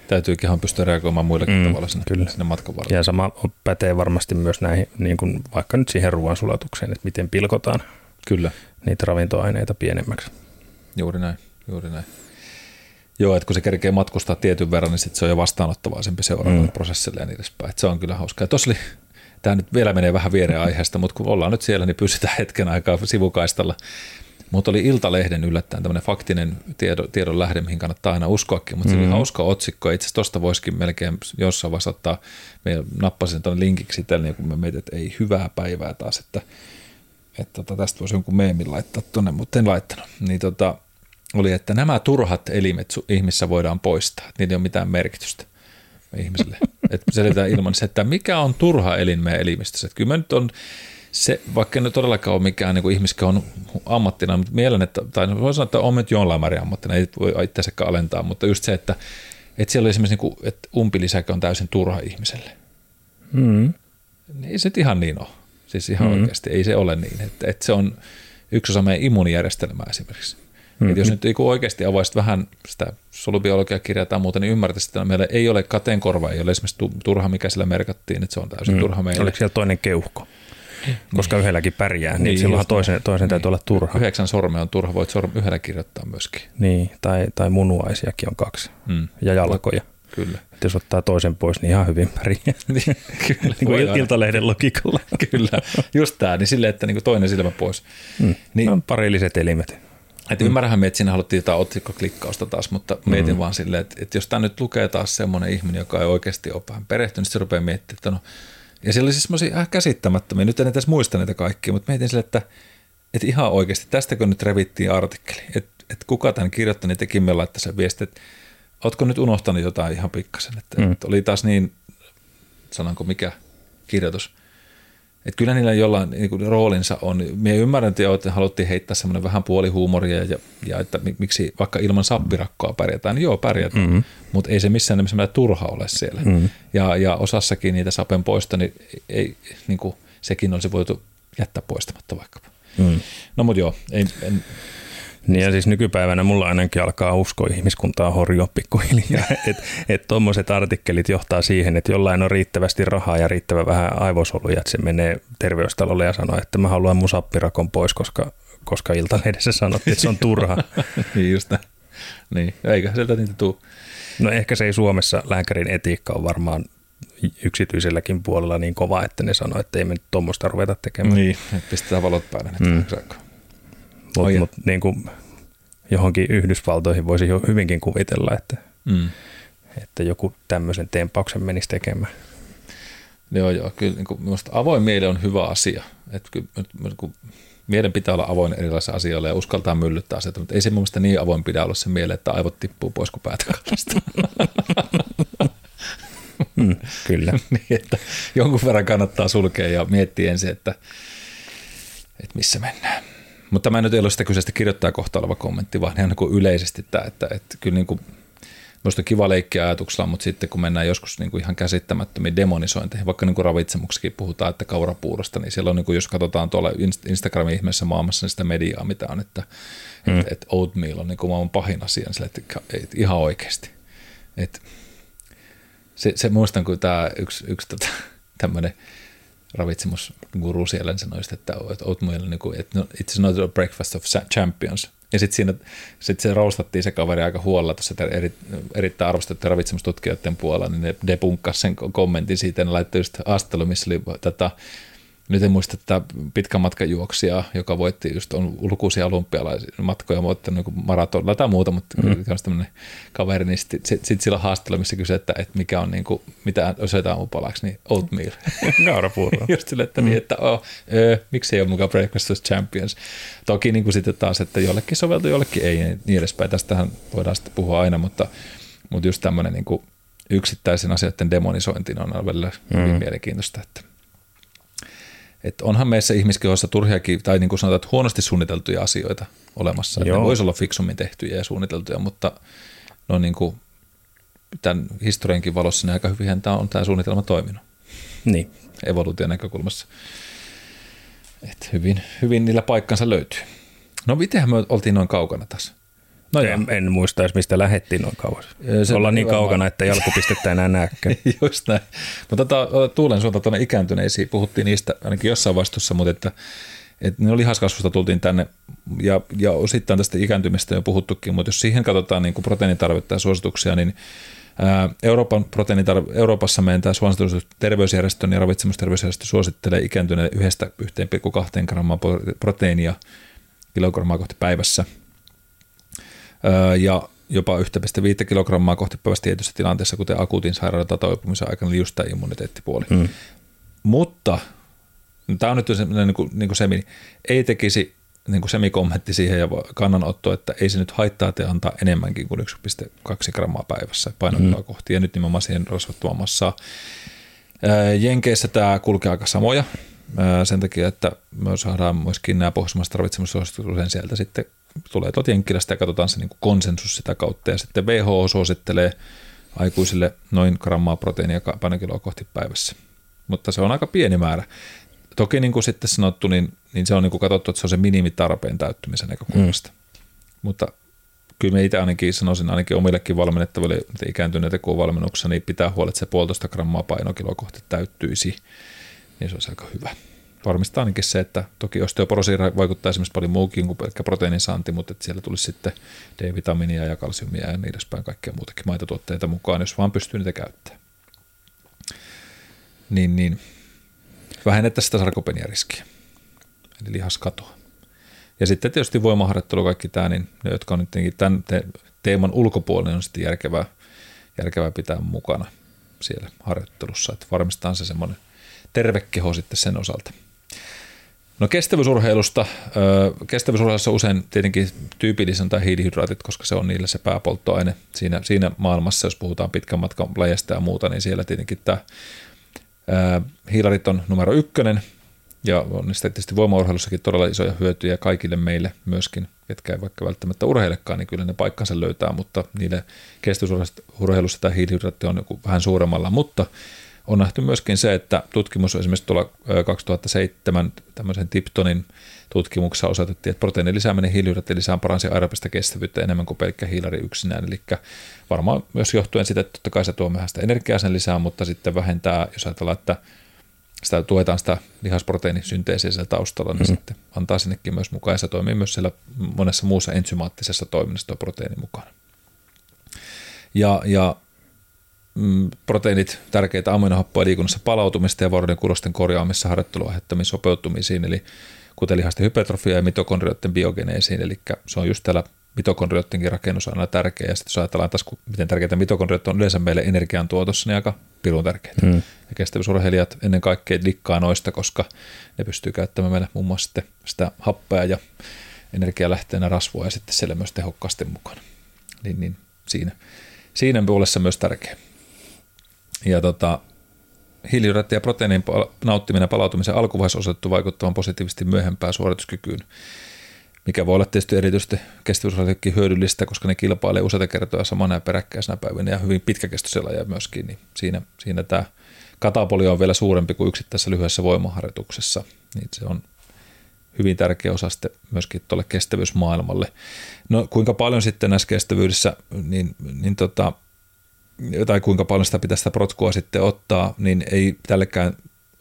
Täytyykin ihan pystyä reagoimaan muillekin mm, tavalla sinne, kyllä. sinne matkan varrella.
Ja sama pätee varmasti myös näihin, niin kuin vaikka nyt siihen ruoansulatukseen, että miten pilkotaan
kyllä.
niitä ravintoaineita pienemmäksi.
Juuri näin, juuri näin. Joo, että kun se kerkee matkustaa tietyn verran, niin sit se on jo vastaanottavaisempi seuraavalle mm. prosessille ja niin edespäin. Että se on kyllä hauskaa. Tuossa oli, tämä nyt vielä menee vähän viereen aiheesta, mutta kun ollaan nyt siellä, niin pysytään hetken aikaa sivukaistalla. Mutta oli Iltalehden yllättäen tämmöinen faktinen tiedon, tiedon lähde, mihin kannattaa aina uskoakin, mutta mm-hmm. se oli mm. hauska otsikko. Itse asiassa tuosta voisikin melkein jossain vaiheessa ottaa, me nappasin tuonne linkiksi tälle, niin kun me mietin, että ei hyvää päivää taas, että, että tota, tästä voisi jonkun meemin laittaa tuonne, mutta en laittanut. Niin tota, oli, että nämä turhat elimet ihmissä voidaan poistaa, niillä ei ole mitään merkitystä. me ihmisille. Että selitään ilman se, että mikä on turha elin meidän elimistössä. Että kyllä mä nyt on se, vaikka en todellakaan ole mikään niin ihmiskehon ammattina, mutta mielen, että, tai no voi sanoa, että on nyt jollain määrin ammattina, ei voi itseänsä alentaa, mutta just se, että, että siellä oli esimerkiksi, niin kuin, että umpilisäkö on täysin turha ihmiselle.
Mm.
Niin ei se nyt ihan niin ole. Siis ihan mm. oikeasti ei se ole niin. Että, että se on yksi osa meidän immuunijärjestelmää esimerkiksi. Mm. Että jos nyt oikeasti avaisit vähän sitä solubiologiakirjaa tai muuta, niin ymmärtäisit, että meillä ei ole kateenkorva, ei ole esimerkiksi turha, mikä sillä merkattiin, että se on täysin mm. turha meille.
Oliko siellä toinen keuhko? koska yhdelläkin pärjää, niin, niin silloinhan toisen, toisen niin. täytyy olla turha.
Yhdeksän sormea on turha, voit sorm yhdellä kirjoittaa myöskin.
Niin, tai, tai munuaisiakin on kaksi, mm. ja jalkoja.
Kyllä.
Et jos ottaa toisen pois, niin ihan hyvin pärjää. Niin, kyllä. niin kuin iltalehden logiikalla.
kyllä, just tämä, niin silleen, että niin kuin toinen silmä pois.
Mm. Niin, on parilliset elimet.
Et mm. ymmärrähän me, että siinä haluttiin jotain otsikkoklikkausta taas, mutta mietin mm. vaan silleen, että, että jos tämä nyt lukee taas semmoinen ihminen, joka ei oikeasti ole vähän perehtynyt, niin se rupeaa miettimään, että no ja siellä oli siis semmoisia äh, käsittämättömiä, nyt en edes muista niitä kaikkia, mutta mietin sille, että, että ihan oikeasti, tästäkö nyt revittiin artikkeli, että, että kuka tämän kirjoitti, niin tekin me laittaa sen viesti, että ootko nyt unohtanut jotain ihan pikkasen, että, mm. että oli taas niin, sanonko mikä kirjoitus, että kyllä niillä jollain niin kuin, roolinsa on. Minä ymmärrän, että haluttiin heittää semmoinen vähän puolihuumoria ja, ja että miksi vaikka ilman sappirakkoa pärjätään, niin joo pärjätään, mm-hmm. mutta ei se missään nimessä turha ole siellä. Mm-hmm. Ja, ja osassakin niitä sapen poista, niin, ei, niin kuin, sekin olisi voitu jättää poistamatta vaikkapa. Mm. No mutta joo, ei, en,
niin ja siis nykypäivänä mulla ainakin alkaa uskoa ihmiskuntaa horjoa pikkuhiljaa, että et tuommoiset artikkelit johtaa siihen, että jollain on riittävästi rahaa ja riittävän vähän aivosoluja, että se menee terveystalolle ja sanoo, että mä haluan mun sappirakon pois, koska, koska Iltalehdessä sanottiin, että se on turha.
niin just näin. Niin, eikä sieltä niitä tuu.
No ehkä se ei Suomessa lääkärin etiikka on varmaan yksityiselläkin puolella niin kova, että ne sanoo, että ei me nyt tuommoista ruveta tekemään.
Niin, että pistetään valot päälle. Mm.
Mutta mut, niin kuin johonkin Yhdysvaltoihin voisi jo hyvinkin kuvitella, että, mm. että joku tämmöisen tempauksen menisi tekemään.
Joo, joo. Kyllä niin kuin, avoin mieli on hyvä asia. Että kyllä, niin kuin, mielen pitää olla avoin erilaisille asioille ja uskaltaa myllyttää asioita, mutta ei se mun niin avoin pidä olla se miele, että aivot tippuu pois kuin päätä
mm, kyllä.
niin, että jonkun verran kannattaa sulkea ja miettiä ensin, että, että missä mennään. Mutta tämä nyt ei ole sitä kyseistä kirjoittaa kohta oleva kommentti, vaan ihan niin yleisesti tämä, että, että kyllä niin kuin, Minusta kiva leikki ajatuksella, mutta sitten kun mennään joskus niin kuin ihan käsittämättömiin demonisointeihin, vaikka niin kuin ravitsemuksikin puhutaan, että kaurapuurosta, niin siellä on, niin kuin, jos katsotaan tuolla Instagramin ihmeessä maailmassa niin sitä mediaa, mitä on, että, mm. että, että oatmeal on niin kuin maailman pahin asia, niin sille, että, että ihan oikeasti. Että, se, se muistan, kun tämä yksi, yksi tota, tämmöinen ravitsemusguru siellä niin sanoi, että, että oatmeal, niin kuin, että no, it's not a breakfast of champions. Ja sitten siinä sit se roustattiin se kaveri aika huolella tuossa eri, erittäin arvostettujen ravitsemustutkijoiden puolella, niin ne sen kommentin siitä, ne laittoi just astelu, missä oli tätä nyt en muista tätä pitkän matkan juoksia, joka voitti just on lukuisia olympialaisia matkoja, mutta niin maratonilla tai muuta, mutta mm. on tämmöinen kaveri, niin sitten sit, sit sillä haasteella, missä kysyy, että, että mikä on niin kuin, mitä syötään aamupalaksi, niin oatmeal.
Kaurapuuro.
just sille, että, mm. niin, että oh, ö, miksi ei ole mukaan Breakfast Champions. Toki niin kuin sitten taas, että jollekin soveltuu, jollekin ei, niin, niin edespäin. Tästähän voidaan sitten puhua aina, mutta, mutta just tämmöinen niin kuin yksittäisen asioiden demonisointi on välillä mm. hyvin mielenkiintoista, että että onhan meissä ihmiskehossa turhiakin, tai niin kuin sanotaan, että huonosti suunniteltuja asioita olemassa. Joo. Ne voisi olla fiksummin tehtyjä ja suunniteltuja, mutta no niin kuin tämän historiankin valossa niin aika hyvin tämä on tämä suunnitelma toiminut.
Niin.
Evoluution näkökulmassa. Et hyvin, hyvin niillä paikkansa löytyy. No mitenhän me oltiin noin kaukana tässä?
No en, en muista edes, mistä lähettiin noin kauas. Se Ollaan niin varmaan. kaukana, että jalkopistettä enää näkään.
Just näin. Mutta tota, Tuulen suunta tuonne ikääntyneisiin, puhuttiin niistä ainakin jossain vastuussa, mutta että, että ne lihaskasvusta tultiin tänne ja, ja osittain tästä ikääntymistä jo puhuttukin, mutta jos siihen katsotaan niin kuin proteiinitarvetta ja suosituksia, niin Euroopan proteiinitarve, Euroopassa meidän tämä suositus terveysjärjestön ja ravitsemusterveysjärjestö suosittelee ikääntyneille yhdestä 1,2 grammaa proteiinia kilogrammaa kohti päivässä – ja jopa 1,5 kilogrammaa kohti päivässä tietyissä tilanteissa, kuten akuutin sairauden tai toipumisen aikana, eli just tämä immuniteettipuoli. Mm. Mutta tämä on nyt sellainen niin kuin, niin kuin se, ei tekisi niin kuin semikommentti siihen ja kannanotto, että ei se nyt haittaa te antaa enemmänkin kuin 1,2 grammaa päivässä painokiloa mm. kohti ja nyt nimenomaan siihen rasvattomaan massaa. Jenkeissä tämä kulkee aika samoja sen takia, että me saadaan myöskin nämä pohjoismaiset ravitsemussuositukset sieltä sitten tulee tuolta Jenkkilästä ja katsotaan se niin kuin konsensus sitä kautta ja sitten WHO suosittelee aikuisille noin grammaa proteiinia painokiloa kohti päivässä. Mutta se on aika pieni määrä. Toki niin kuin sitten sanottu, niin, niin se on niin kuin katsottu, että se on se minimitarpeen täyttymisen näkökulmasta. Mm. Mutta kyllä me itse ainakin sanoisin, ainakin omillekin valmennettaville ikääntyneitä kuin valmennuksessa, niin pitää huolta, että se puolitoista grammaa painokiloa kohti täyttyisi, niin se olisi aika hyvä. Varmistaa ainakin se, että toki osteoporosiin vaikuttaa esimerkiksi paljon muukin kuin pelkkä proteiinisaanti, mutta että siellä tulisi sitten D-vitamiinia ja kalsiumia ja niin edespäin kaikkea muutakin maitotuotteita mukaan, jos vaan pystyy niitä käyttämään. Niin, niin vähennettäisiin sitä sarkopeniariskiä, eli lihaskatoa. Ja sitten tietysti voimaharjoittelu, kaikki tämä, niin ne, jotka on nyt tämän teeman ulkopuolella, on sitten järkevää, järkevää pitää mukana siellä harjoittelussa, että varmistetaan se semmoinen terve keho sitten sen osalta. No kestävyysurheilusta. Kestävyysurheilussa usein tietenkin tyypillisen tai hiilihydraatit, koska se on niille se pääpolttoaine siinä, siinä maailmassa, jos puhutaan pitkän matkan lajesta ja muuta, niin siellä tietenkin tämä hiilarit on numero ykkönen, ja on niistä tietysti voimaurheilussakin todella isoja hyötyjä kaikille meille myöskin, ketkä ei vaikka välttämättä urheilekaan, niin kyllä ne paikkansa löytää, mutta niille kestävyysurheilussa tämä hiilihydraatti on joku vähän suuremmalla, mutta on nähty myöskin se, että tutkimus esimerkiksi tuolla 2007 tämmöisen Tiptonin tutkimuksessa osoitettiin, että proteiinin lisääminen hiilihydraattien lisää paransi aerobista kestävyyttä enemmän kuin pelkkä hiilari yksinään. Eli varmaan myös johtuen siitä, että totta kai se tuo vähän sitä energiaa sen lisää, mutta sitten vähentää, jos ajatellaan, että sitä tuetaan sitä lihasproteiinisynteesiä siellä taustalla, niin mm-hmm. sitten antaa sinnekin myös mukaan ja se toimii myös siellä monessa muussa enzymaattisessa toiminnassa tuo proteiini mukana. Ja, ja proteiinit tärkeitä aminohappoja liikunnassa palautumista ja vuoroiden kulosten korjaamissa harjoitteluaiheuttamissa sopeutumisiin, eli kuten lihasten hypertrofia ja mitokondrioiden biogeneesiin, eli se on just täällä mitokondrioidenkin rakennus on aina tärkeä, ja sitten jos ajatellaan taas, miten tärkeitä mitokondriot on yleensä meille energiantuotossa, niin aika pirun tärkeitä. Hmm. Ja kestävyysurheilijat ennen kaikkea likkaa noista, koska ne pystyy käyttämään meille muun muassa sitten sitä happea ja energialähteenä rasvua ja sitten siellä myös tehokkaasti mukana. Niin, niin siinä, siinä puolessa myös tärkeä. Ja tota, hiilihydraatti ja proteiinin nauttiminen palautumisen alkuvaiheessa osoitettu vaikuttavan positiivisesti myöhempään suorituskykyyn mikä voi olla tietysti erityisesti kestävyysrajoitekin hyödyllistä, koska ne kilpailee useita kertoja samana ja peräkkäisenä päivinä ja hyvin pitkäkestoisella ja myöskin, niin siinä, siinä tämä katapoli on vielä suurempi kuin yksittäisessä lyhyessä voimaharjoituksessa, niin se on hyvin tärkeä osa sitten myöskin tuolle kestävyysmaailmalle. No kuinka paljon sitten näissä kestävyydessä, niin, niin tota, tai kuinka paljon sitä pitää sitä protkua sitten ottaa, niin ei tällekään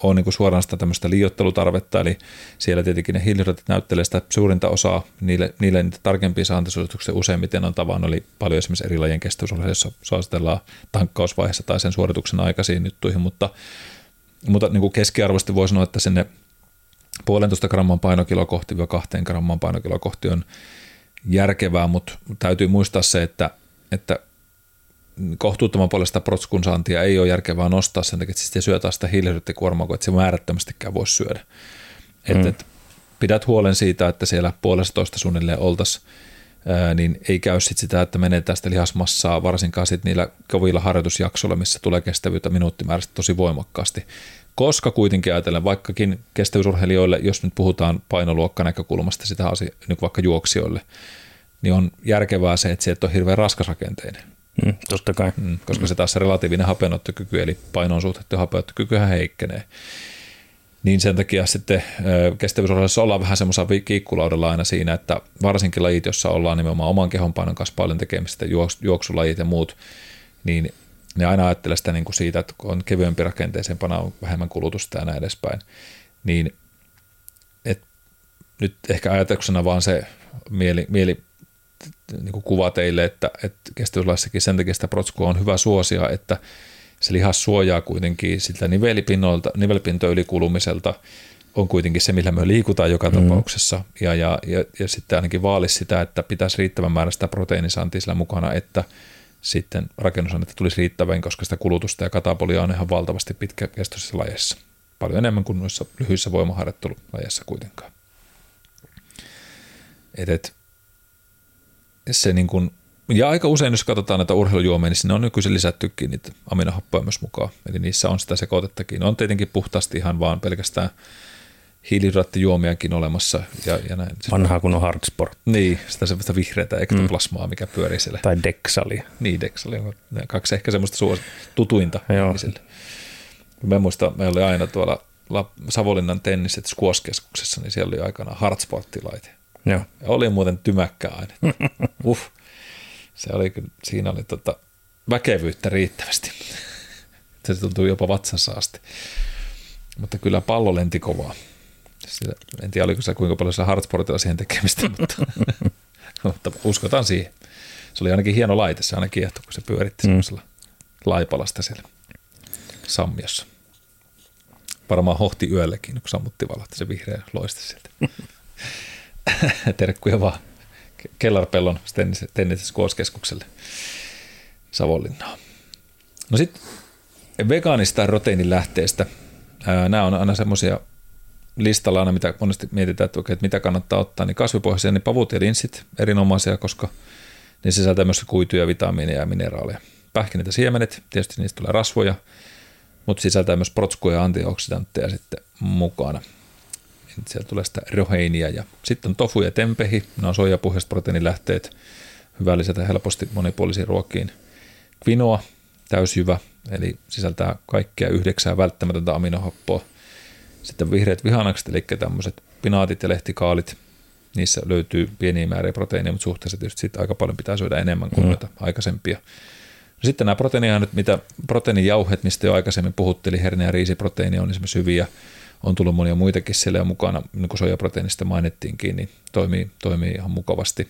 ole niin kuin suoraan sitä tämmöistä liiottelutarvetta, eli siellä tietenkin ne hiilihydraatit näyttelee sitä suurinta osaa, niille, niille niitä tarkempia saantisuosituksia useimmiten on tavannut, eli paljon esimerkiksi eri lajien kestävyysohjeissa suositellaan tankkausvaiheessa tai sen suorituksen aikaisiin juttuihin, mutta, mutta niin kuin keskiarvoisesti voi sanoa, että sinne puolentoista gramman painokiloa kohti ja kahteen gramman painokiloa kohti on järkevää, mutta täytyy muistaa se, että, että kohtuuttoman paljon sitä protskun saantia ei ole järkevää nostaa sen takia, että sitten syö taas sitä hiilihydraattikuormaa, kun et se määrättömästikään voi syödä. Et, mm. et, pidät huolen siitä, että siellä puolestatoista suunnilleen oltaisiin, niin ei käy sit sitä, että menee tästä lihasmassaa, varsinkaan sit niillä kovilla harjoitusjaksoilla, missä tulee kestävyyttä minuuttimäärästä tosi voimakkaasti. Koska kuitenkin ajatellen, vaikkakin kestävyysurheilijoille, jos nyt puhutaan painoluokka näkökulmasta sitä asia, niin vaikka juoksijoille, niin on järkevää se, että se et ole hirveän raskasrakenteinen.
Mm, totta kai.
Mm, koska se taas se relatiivinen hapenottokyky, eli painon suhtettu hapenottokykyhän heikkenee. Niin sen takia sitten kestävyysohjelmassa ollaan vähän semmoisella kiikkulaudella aina siinä, että varsinkin lajit, jossa ollaan nimenomaan oman kehon painon kanssa paljon tekemistä, juoksulajit ja muut, niin ne aina ajattelee sitä niin kuin siitä, että on kevyempi rakenteisempana, on vähemmän kulutusta ja näin edespäin. Niin et, nyt ehkä ajatuksena vaan se mieli, mieli niin kuin kuva teille, että, että kestävyyslaissakin sen takia sitä protskua on hyvä suosia, että se lihas suojaa kuitenkin siltä nivelpinnoilta, ylikulumiselta, on kuitenkin se, millä me liikutaan joka mm. tapauksessa, ja, ja, ja, ja sitten ainakin vaalisi sitä, että pitäisi riittävän määrä sitä proteiinisaantia sillä mukana, että sitten rakennusainetta tulisi riittävän, koska sitä kulutusta ja katapolia on ihan valtavasti pitkäkestoisessa lajeissa. Paljon enemmän kuin noissa lyhyissä voimaharjoittelulajeissa kuitenkaan. Et, et, se niin kuin, ja aika usein, jos katsotaan näitä urheilujuomia, niin sinne on nykyisin lisättykin niitä aminohappoja myös mukaan. Eli niissä on sitä sekoitettakin. On tietenkin puhtaasti ihan vaan pelkästään hiilihydraattijuomiakin olemassa. Ja, ja näin.
Vanhaa kun on hardsport.
Niin, sitä semmoista vihreätä ektoplasmaa, mm. mikä pyörii siellä.
Tai deksali.
Niin, deksali on kaksi ehkä semmoista suos, tutuinta Joo. Mä muistan, meillä oli aina tuolla Savonlinnan tenniset Squash-keskuksessa, niin siellä oli aikana hardsporttilaite.
Joo.
Ja oli muuten tymäkkä aine. Uff. Se oli, siinä oli tota, väkevyyttä riittävästi. Se tuntui jopa vatsansa asti. Mutta kyllä pallo lenti kovaa. Sitä, en tiedä, oliko se kuinka paljon se hardsportilla siihen tekemistä, mutta, mutta uskotaan siihen. Se oli ainakin hieno laite, se aina kiehtoi, kun se pyöritti mm. semmoisella laipalasta siellä sammiossa. Varmaan hohti yöllekin, kun sammutti valot, se vihreä loiste sieltä. Terkkuja vaan Kellarpellon tennis Savonlinnaan. No sitten vegaanista proteiinilähteestä. Nämä on aina semmoisia listalla aina, mitä monesti mietitään, että, okei, että mitä kannattaa ottaa, niin kasvipohjaisia, niin pavut ja linssit erinomaisia, koska ne sisältää myös kuituja, vitamiineja ja mineraaleja. Pähkinät ja siemenet, tietysti niistä tulee rasvoja, mutta sisältää myös protskuja ja antioksidantteja sitten mukana. Sieltä tulee sitä roheinia ja sitten on tofu ja tempehi, ne on soijapuhjaiset proteiinilähteet, hyvä lisätä helposti monipuolisiin ruokiin. Quinoa, täysjyvä, eli sisältää kaikkea yhdeksää välttämätöntä aminohappoa. Sitten vihreät vihannakset, eli tämmöiset pinaatit ja lehtikaalit, niissä löytyy pieniä määriä proteiinia, mutta suhteessa tietysti sit aika paljon pitää syödä enemmän kuin mm. noita aikaisempia. No sitten nämä proteiiniaineet, mitä proteiinijauhet, mistä jo aikaisemmin puhuttiin, herneä ja riisiproteiini on esimerkiksi hyviä on tullut monia muitakin siellä mukana, niin kuin sojaproteiinista mainittiinkin, niin toimii, toimii ihan mukavasti.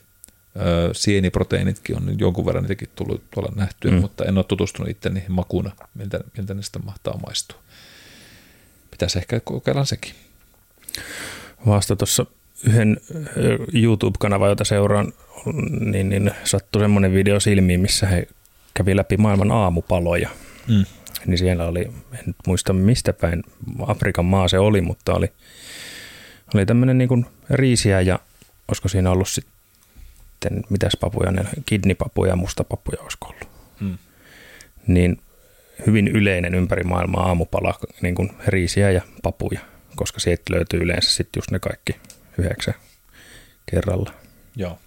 sieniproteiinitkin on jonkun verran niitäkin tullut tuolla nähtyä, mm. mutta en ole tutustunut itse niihin makuna, miltä, miltä ne sitten mahtaa maistua. Pitäisi ehkä kokeilla sekin.
Vasta tuossa yhden YouTube-kanavan, jota seuraan, niin, niin sattui semmoinen video silmiin, missä he kävi läpi maailman aamupaloja. Mm niin siellä oli, en nyt muista mistä päin Afrikan maa se oli, mutta oli, oli tämmöinen niin riisiä ja olisiko siinä ollut sitten, mitäs papuja, ne kidnipapuja ja mustapapuja olisiko ollut. Hmm. Niin hyvin yleinen ympäri maailmaa aamupala, niin kuin riisiä ja papuja, koska sieltä löytyy yleensä sitten just ne kaikki yhdeksän kerralla.
Joo.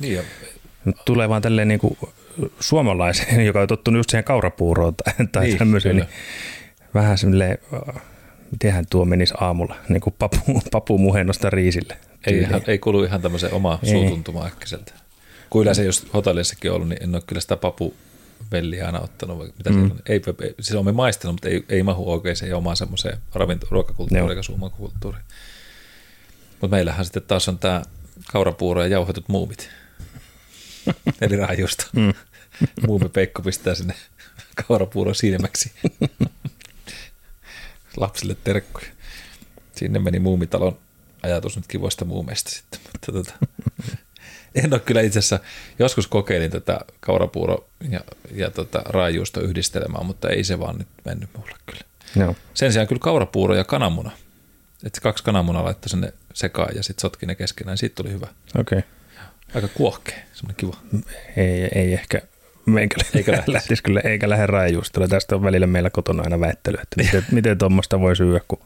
Niin ja...
Tulee vaan tälleen niin kuin suomalaiseen, joka on tottunut just siihen kaurapuuroon tai, tai niin, tämmöiseen, niin vähän semmoinen, mitenhän tuo menisi aamulla, niin kuin papu, papu muhennosta riisille.
Ei, ihan, ei kuulu ihan tämmöiseen omaa suutuntumaan äkkiseltä. Kun yleensä jos hotellissakin ollut, niin en ole kyllä sitä papu velliä aina ottanut. Mitä mm. ei, ei, siis olen maistanut, mutta ei, ei mahu oikein omaan semmoiseen ravinto- ruokakulttuuriin eikä suomakulttuuriin. Mutta meillähän sitten taas on tämä kaurapuuro ja jauhetut muumit. Eli raajusta. Mm. Muume Peikko pistää sinne kaurapuuron silmäksi. Lapsille terkkuja. Sinne meni muumitalon ajatus nyt kivoista muumeista sitten. Mutta tota, en ole kyllä itse asiassa, joskus kokeilin tätä kaurapuuro ja, ja tota, raajuusta yhdistelemään, mutta ei se vaan nyt mennyt mulle kyllä.
No.
Sen sijaan kyllä kaurapuuro ja kananmuna. Että kaksi kananmunaa laittoi sinne sekaan ja sitten sotki ne keskenään. Siitä tuli hyvä.
Okei. Okay.
Aika kuohkea, semmoinen kiva.
Ei, ei ehkä Meikä eikä lähtisi. lähtisi kyllä, eikä lähde raajuustella. Tästä on välillä meillä kotona aina väittely, että miten, miten tuommoista voi syödä, kun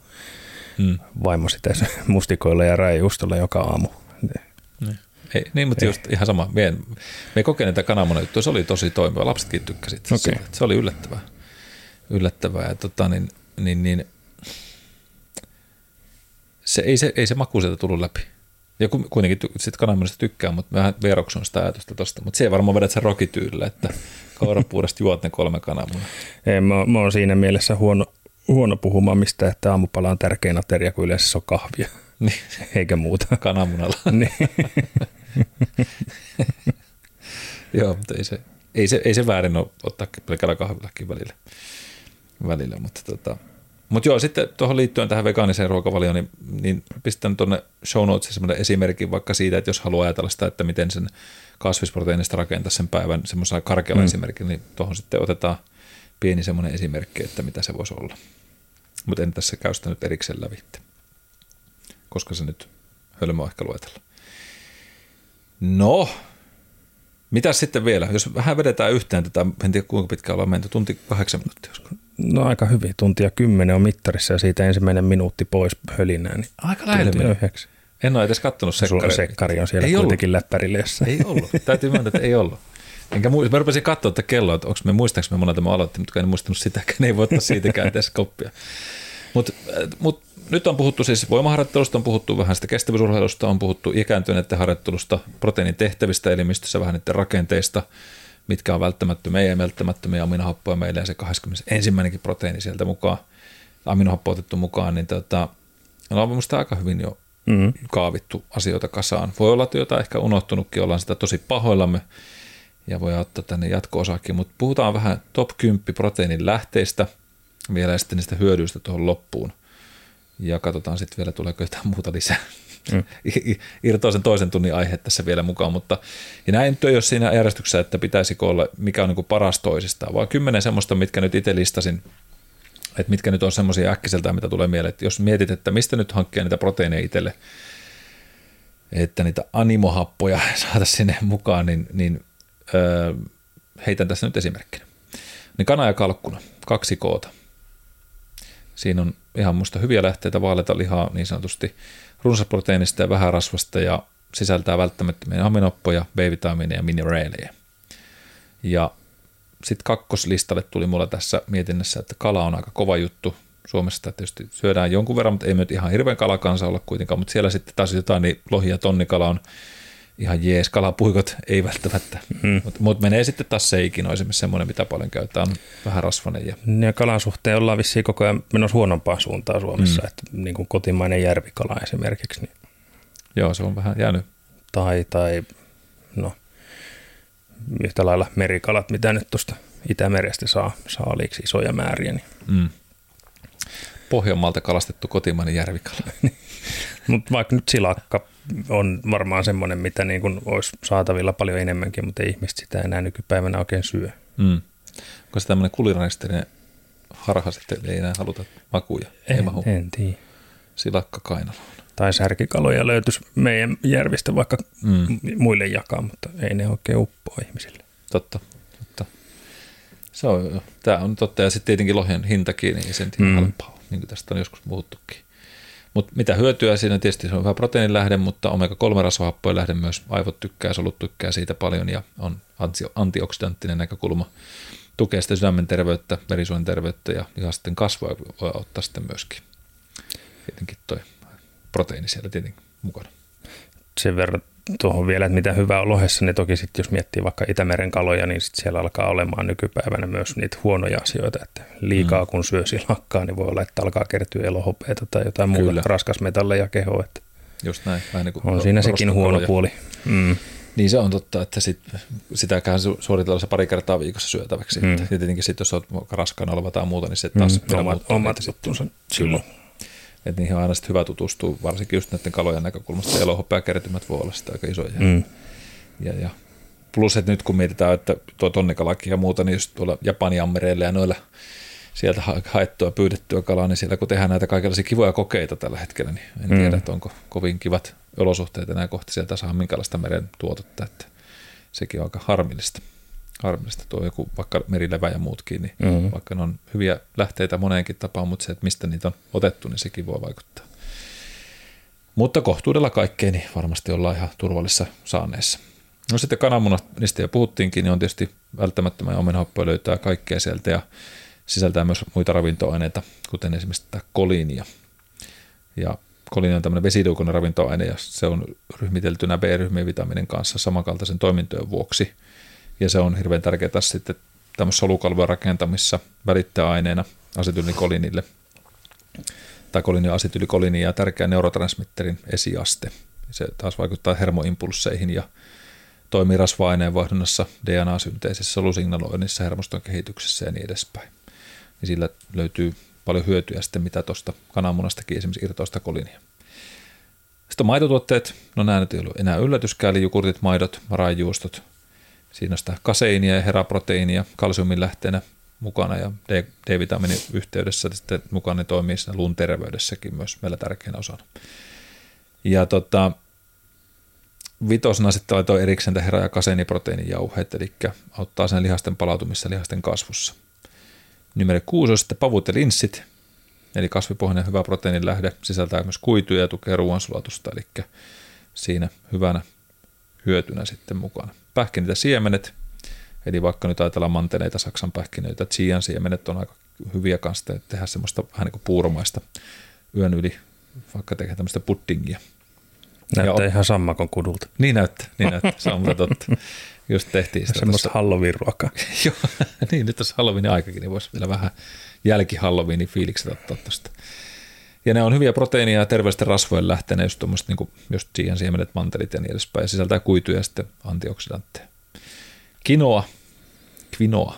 hmm. vaimo sitä mustikoilla ja raajuustolla joka aamu.
Niin. Ei, niin, mutta ei. just ihan sama. Me, me kokeilin tätä kananmunan se oli tosi toimiva. Lapsetkin tykkäsivät. Okay. Se, se oli yllättävää. yllättävää. Ja tota, niin, niin, niin, se, ei, se, ei se maku sieltä tullut läpi. Ja kuitenkin sit kananmunasta tykkää, mutta vähän veroksun sitä ajatusta tosta. Mutta se ei varmaan vedät sen rokityylillä, että kaurapuudesta juot ne kolme kananmunaa.
Ei, mä, mä oon siinä mielessä huono, huono puhumaan mistä, että aamupala on tärkein ateria, kun yleensä se on kahvia. Niin. Eikä muuta.
Kananmunalla.
niin.
Joo, mutta ei se, ei se, ei se väärin ole ottaa pelkällä kahvillakin välillä. välillä mutta tota, mutta joo, sitten tuohon liittyen tähän vegaaniseen ruokavalioon, niin, niin pistän tuonne show notes semmoinen esimerkin vaikka siitä, että jos haluaa ajatella sitä, että miten sen kasvisproteiinista rakentaa sen päivän semmoisella karkealla mm. esimerkillä, niin tuohon sitten otetaan pieni semmoinen esimerkki, että mitä se voisi olla. Mutta en tässä käy sitä nyt erikseen lävitte, koska se nyt hölmö ehkä luetella. No, mitä sitten vielä? Jos vähän vedetään yhteen tätä, en tiedä kuinka pitkä ollaan menty, tunti kahdeksan minuuttia.
No aika hyvin, tuntia kymmenen on mittarissa ja siitä ensimmäinen minuutti pois hölinää. Niin
aika lähellä. En ole edes kattonut
sekkari. sekkari on siellä ei kuitenkin ollut. läppärillessä.
Ei ollut, täytyy myöntää, että ei ollut. Enkä muista, mä rupesin katsoa että kelloa, että onko me muistaanko me monelta mä aloitin, mutta en muistanut sitäkään, ei voi ottaa siitäkään edes koppia. Mutta mut, nyt on puhuttu siis voimaharjoittelusta, on puhuttu vähän sitä kestävyysurheilusta, on puhuttu ikääntyneiden harjoittelusta, proteiinin tehtävistä elimistössä, vähän niiden rakenteista, mitkä on välttämättömiä ja välttämättömiä aminohappoja meille ja se 21. proteiini sieltä mukaan, aminohappo otettu mukaan, niin tota, on minusta aika hyvin jo mm. kaavittu asioita kasaan. Voi olla, että jotain ehkä unohtunutkin, ollaan sitä tosi pahoillamme ja voi ottaa tänne jatko-osakin, mutta puhutaan vähän top 10 proteiinin lähteistä vielä ja sitten niistä hyödyistä tuohon loppuun. Ja katsotaan sitten vielä, tuleeko jotain muuta lisää. Mm. Irtoa sen toisen tunnin aihe tässä vielä mukaan, mutta ja näin ei ole siinä järjestyksessä, että pitäisikö olla, mikä on niin kuin paras toisistaan, vaan kymmenen semmoista, mitkä nyt itse listasin, että mitkä nyt on semmoisia äkkiseltään, mitä tulee mieleen, että jos mietit, että mistä nyt hankkia niitä proteiineja itselle, että niitä animohappoja saataisiin sinne mukaan, niin, niin öö, heitän tässä nyt esimerkkinä. Niin kana ja kalkkuna, kaksi koota. Siinä on ihan musta hyviä lähteitä vaaleita lihaa niin sanotusti runsasproteiinista ja vähän rasvasta ja sisältää välttämättömiä aminoppoja, B-vitamiineja ja mineraaleja. Ja sitten kakkoslistalle tuli mulla tässä mietinnässä, että kala on aika kova juttu. Suomessa tietysti syödään jonkun verran, mutta ei nyt ihan hirveän kalakansa olla kuitenkaan, mutta siellä sitten taas jotain, niin lohi ja tonnikala on ihan jees, kalapuikot ei välttämättä, mm. mutta mut menee sitten taas seikin, on esimerkiksi semmoinen, mitä paljon käytetään, on vähän rasvanen. Ja,
ja kalan suhteen ollaan vissiin koko ajan menossa huonompaan suuntaan Suomessa, mm. että niin kuin kotimainen järvikala esimerkiksi. Niin.
Joo, se on vähän jäänyt.
Tai, tai no, yhtä lailla merikalat, mitä nyt tuosta Itämerestä saa, saa liiksi isoja määriä. Niin. Mm.
Pohjanmaalta kalastettu kotimainen järvikala.
Mutta vaikka nyt silakka on varmaan semmoinen, mitä niin kuin olisi saatavilla paljon enemmänkin, mutta ei ihmiset sitä enää nykypäivänä oikein syö. Mm.
Onko se tämmöinen kulinaristinen harha sitten, ei enää haluta makuja?
En, ei mahu. en tiedä.
Silakka kainaloon.
Tai särkikaloja löytyisi meidän järvistä vaikka mm. muille jakaa, mutta ei ne oikein uppoa ihmisille.
Totta, totta. Se on, tämä on totta. Ja sitten tietenkin lohen hintakin, niin sen mm. halpaa, niin kuin tästä on joskus puhuttukin. Mutta mitä hyötyä siinä tietysti se on hyvä proteiinilähde, mutta omega-3 rasvahappojen lähde myös aivot tykkää, solut tykkää siitä paljon ja on antioksidanttinen näkökulma. Tukee sitten sydämen terveyttä, verisuonen terveyttä ja sitten kasvoja voi ottaa sitten myöskin. Tietenkin toi proteiini siellä tietenkin mukana.
Sen verran tuohon vielä, että mitä hyvää on lohessa, niin toki sitten jos miettii vaikka Itämeren kaloja, niin sit siellä alkaa olemaan nykypäivänä myös niitä huonoja asioita, että liikaa mm. kun syö silakkaa, niin voi olla, että alkaa kertyä elohopeita tai jotain Kyllä. muuta raskasmetalleja kehoa. Että
Just näin.
Vähän niin kuin on siinä sekin huono puoli. Mm.
Niin se on totta, että sit, sitäkään suoritellaan se pari kertaa viikossa syötäväksi. Mm. Ja tietenkin sitten jos olet raskaana oleva tai muuta, niin se taas
mm. omat, omat juttunsa silloin.
Että niihin on aina hyvä tutustua, varsinkin just näiden kalojen näkökulmasta. Elohopeakertymät voi olla sitä aika isoja. Mm. Ja, ja plus, että nyt kun mietitään, että tuo tonnikalaki ja muuta, niin just tuolla Japanin ammereilla ja noilla sieltä haettua, pyydettyä kalaa, niin siellä kun tehdään näitä kaikenlaisia kivoja kokeita tällä hetkellä, niin en mm. tiedä, että onko kovin kivat olosuhteet enää kohti sieltä saa minkälaista meren tuotetta, että sekin on aika harmillista harmillista tuo joku vaikka merilevä ja muutkin, niin mm-hmm. vaikka ne on hyviä lähteitä moneenkin tapaan, mutta se, että mistä niitä on otettu, niin sekin voi vaikuttaa. Mutta kohtuudella kaikkeen niin varmasti ollaan ihan turvallisessa saaneessa. No sitten kananmunat, niistä jo puhuttiinkin, niin on tietysti välttämättömän omenhappoja löytää kaikkea sieltä ja sisältää myös muita ravintoaineita, kuten esimerkiksi tämä koliinia. Ja koliini on tämmöinen vesiduukonen ravintoaine ja se on ryhmiteltynä B-ryhmien vitamiinin kanssa samankaltaisen toimintojen vuoksi – ja se on hirveän tärkeää sitten tämmöisessä solukalvojen rakentamissa välittäaineena asetylikoliinille tai kolini ja ja tärkeä neurotransmitterin esiaste. Se taas vaikuttaa hermoimpulsseihin ja toimii rasva-aineen vaihdunnassa, DNA-synteisissä, solusignaloinnissa, hermoston kehityksessä ja niin edespäin. Ja sillä löytyy paljon hyötyä sitten, mitä tuosta kananmunastakin esimerkiksi irtoista kolinia. Sitten maitotuotteet, no nämä nyt ei ollut enää yllätyskään, eli jukurtit, maidot, raajuustot, Siinä on sitä kaseinia ja heraproteiinia kalsiumin lähteenä mukana ja D-vitamiinin yhteydessä sitten mukana ne toimii siinä luun terveydessäkin myös meillä tärkeänä osana. Ja tota, vitosena sitten laitoin erikseen hera- ja kaseeniproteiinijauheet, eli auttaa sen lihasten palautumissa lihasten kasvussa. Numero kuusi on sitten pavut ja linssit, eli kasvipohjainen hyvä proteiinin lähde, sisältää myös kuituja ja tukee ruoansulatusta, eli siinä hyvänä hyötynä sitten mukana. Pähkinät ja siemenet, eli vaikka nyt ajatellaan manteneita, saksan pähkinöitä, chian siemenet on aika hyviä kanssa tehdä semmoista vähän niin kuin puuromaista yön yli, vaikka tekee tämmöistä puddingia.
Näyttää ja, ihan sammakon kudulta.
Niin näyttää, niin näyttää, se on totta. Just tehtiin sitä.
Semmoista Halloween-ruokaa.
Joo, niin nyt tässä Halloweenin aikakin, niin voisi vielä vähän jälki Halloweenin fiilikset ottaa tuosta. Ja ne on hyviä proteiinia ja terveellisten rasvojen lähteenä, just tuommoista niin kuin just siihen siemenet, mantelit ja niin edespäin. Ja sisältää kuituja ja sitten antioksidantteja. Kinoa, kvinoa,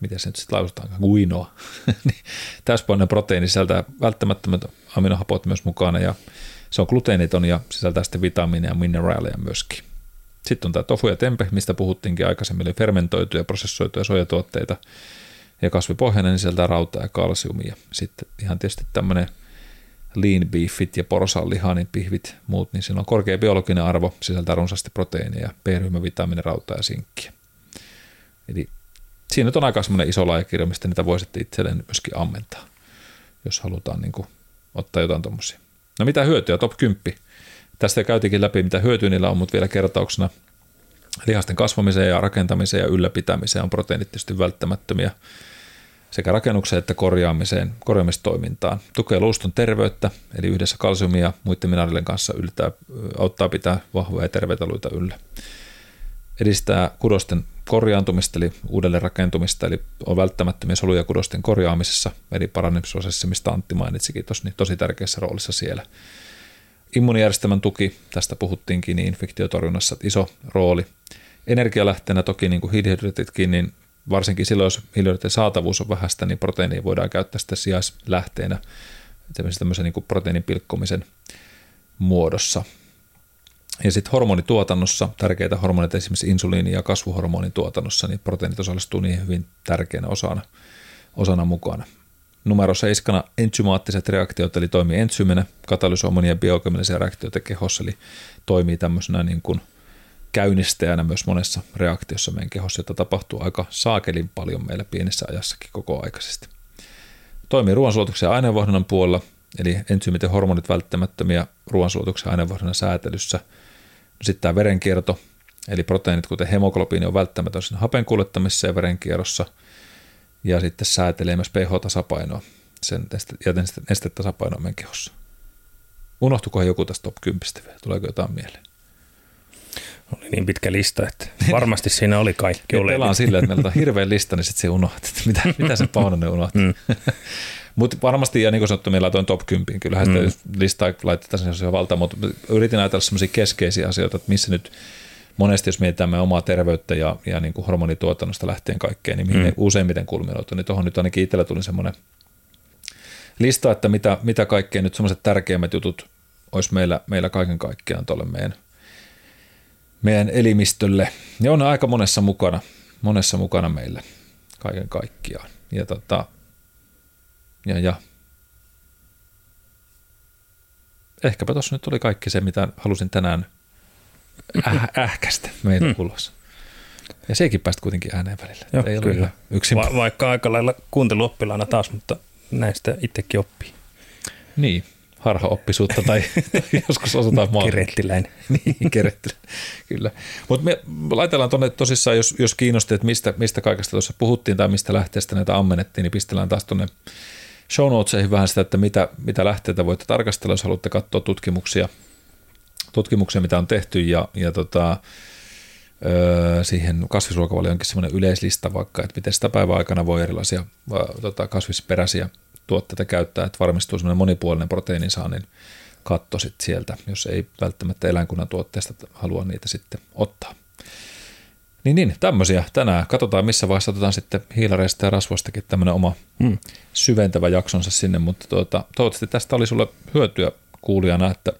miten se nyt sitten lausutaan, guinoa. Niin täyspainoinen proteiini sisältää välttämättömät aminohapot myös mukana ja se on gluteeniton ja sisältää sitten vitamiineja ja mineraaleja myöskin. Sitten on tämä tofu ja tempe, mistä puhuttiinkin aikaisemmin, eli fermentoituja, prosessoituja sojatuotteita ja kasvipohjainen niin sisältää rautaa ja kalsiumia. Sitten ihan tietysti tämmöinen lean beefit ja porsaanliha, niin pihvit, muut, niin siinä on korkea biologinen arvo, sisältää runsaasti proteiineja, B-ryhmä, vitamiini, rautaa ja sinkkiä. Eli siinä nyt on aika semmoinen iso laajakirja, mistä niitä voisitte itselleen myöskin ammentaa, jos halutaan niin kuin ottaa jotain tuommoisia. No mitä hyötyä, top 10. Tästä käytikin läpi, mitä hyötyä niillä on, mutta vielä kertauksena lihasten kasvamiseen ja rakentamiseen ja ylläpitämiseen on proteiinit tietysti välttämättömiä sekä rakennukseen että korjaamiseen, korjaamistoimintaan. Tukee luuston terveyttä, eli yhdessä kalsiumia ja muiden mineraalien kanssa yltää, auttaa pitää vahvoja ja terveitä luita yllä. Edistää kudosten korjaantumista, eli uudelleen rakentumista, eli on välttämättömiä soluja kudosten korjaamisessa, eli parannemisprosessi, mistä Antti mainitsikin tuossa, niin tosi tärkeässä roolissa siellä. Immunijärjestelmän tuki, tästä puhuttiinkin, niin infektiotorjunnassa iso rooli. Energialähteenä toki niin kuin hiilihydraatitkin, niin varsinkin silloin, jos hiilihydraattien saatavuus on vähäistä, niin proteiinia voidaan käyttää sitä sijaislähteenä tämmöisen niin proteiinin pilkkomisen muodossa. Ja sitten hormonituotannossa, tärkeitä hormoneita esimerkiksi insuliini- ja kasvuhormonin tuotannossa, niin proteiinit osallistuu niihin hyvin tärkeänä osana, osana mukana. Numero 7 enzymaattiset reaktiot, eli toimii entsyyminä, katalysoi monia biokemillisia reaktioita kehossa, eli toimii tämmöisenä niin kuin käynnistäjänä myös monessa reaktiossa meidän kehossa, jota tapahtuu aika saakelin paljon meillä pienessä ajassakin koko aikaisesti. Toimii ruoansulutuksen ja aineenvaihdunnan puolella, eli entsyymit ja hormonit välttämättömiä ruoansulutuksen ja aineenvaihdunnan säätelyssä – sitten tämä verenkierto, eli proteiinit, kuten hemoglobiini, on välttämätön sen hapen kuljettamisessa ja verenkierrossa. Ja sitten säätelee myös pH-tasapainoa sen ja nestetasapainoa meidän kehossa. Unohtukohan joku tästä top 10 vielä? Tuleeko jotain mieleen?
Oli niin pitkä lista, että varmasti siinä oli kaikki
oleellinen. Pelaan silleen, että meillä on hirveä lista, niin sitten se unohdat, että mitä, mitä se Paunonen unohti. Mm. Mutta varmasti, ja niin kuin sanottu, meillä laitoin top 10, kyllähän mm. listaa laitetaan se valta, mutta yritin ajatella sellaisia keskeisiä asioita, että missä nyt monesti, jos mietitään meidän omaa terveyttä ja, ja niin kuin hormonituotannosta lähtien kaikkeen, niin mihin mm. ne useimmiten kulminoituu, niin tuohon nyt ainakin itsellä tuli semmoinen lista, että mitä, mitä kaikkea nyt semmoiset tärkeimmät jutut olisi meillä, meillä kaiken kaikkiaan tuolle meidän, meidän elimistölle. Ja on aika monessa mukana, monessa mukana meillä kaiken kaikkiaan. Ja tota, ja, ja ehkäpä tuossa nyt oli kaikki se, mitä halusin tänään äh, ähkästä meitä hmm. ulos. Ja sekin päästä kuitenkin ääneen välillä.
Joo, Ei kyllä. Yksin... Va- vaikka aika lailla kuunteluoppilaana taas, mutta näistä itsekin oppii.
Niin, harhaoppisuutta tai, tai joskus osataan maa.
Kerettiläinen.
niin, kerettiläinen, kyllä. Mutta me laitellaan tuonne tosissaan, jos, jos kiinnosti, että mistä, mistä kaikesta tuossa puhuttiin tai mistä lähteestä näitä ammennettiin, niin pistellään taas tuonne show notesihin vähän sitä, että mitä, mitä lähteitä voitte tarkastella, jos haluatte katsoa tutkimuksia, tutkimuksia mitä on tehty ja, ja tota, öö, siihen kasvisruokavalio onkin semmoinen yleislista vaikka, että miten sitä päivän aikana voi erilaisia tota, kasvisperäisiä tuotteita käyttää, että varmistuu semmoinen monipuolinen proteiinin saannin katto sit sieltä, jos ei välttämättä eläinkunnan tuotteesta halua niitä sitten ottaa. Niin, niin tämmöisiä tänään. Katsotaan missä vaiheessa otetaan sitten hiilareista ja rasvoistakin tämmöinen oma hmm. syventävä jaksonsa sinne, mutta tuota, toivottavasti tästä oli sulle hyötyä kuulijana, että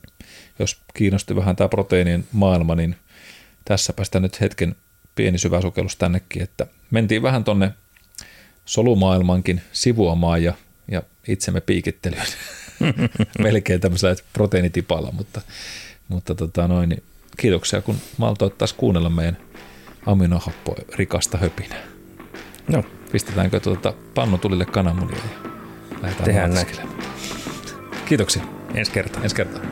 jos kiinnosti vähän tämä proteiinien maailma, niin tässä päästään nyt hetken pieni syvä sukellus tännekin, että mentiin vähän tonne solumaailmankin sivuamaan ja, ja itsemme piikittelyyn melkein tämmöisellä proteiinitipalla, mutta, mutta tota noin, niin kiitoksia, kun maltoit taas kuunnella meidän aminohappo rikasta höpinää.
No,
Pistetäänkö tuota pannutulille kananmunia ja lähdetään
Tehdään näin.
Kiitoksia.
ensi kertaa.
Ensi kertaa.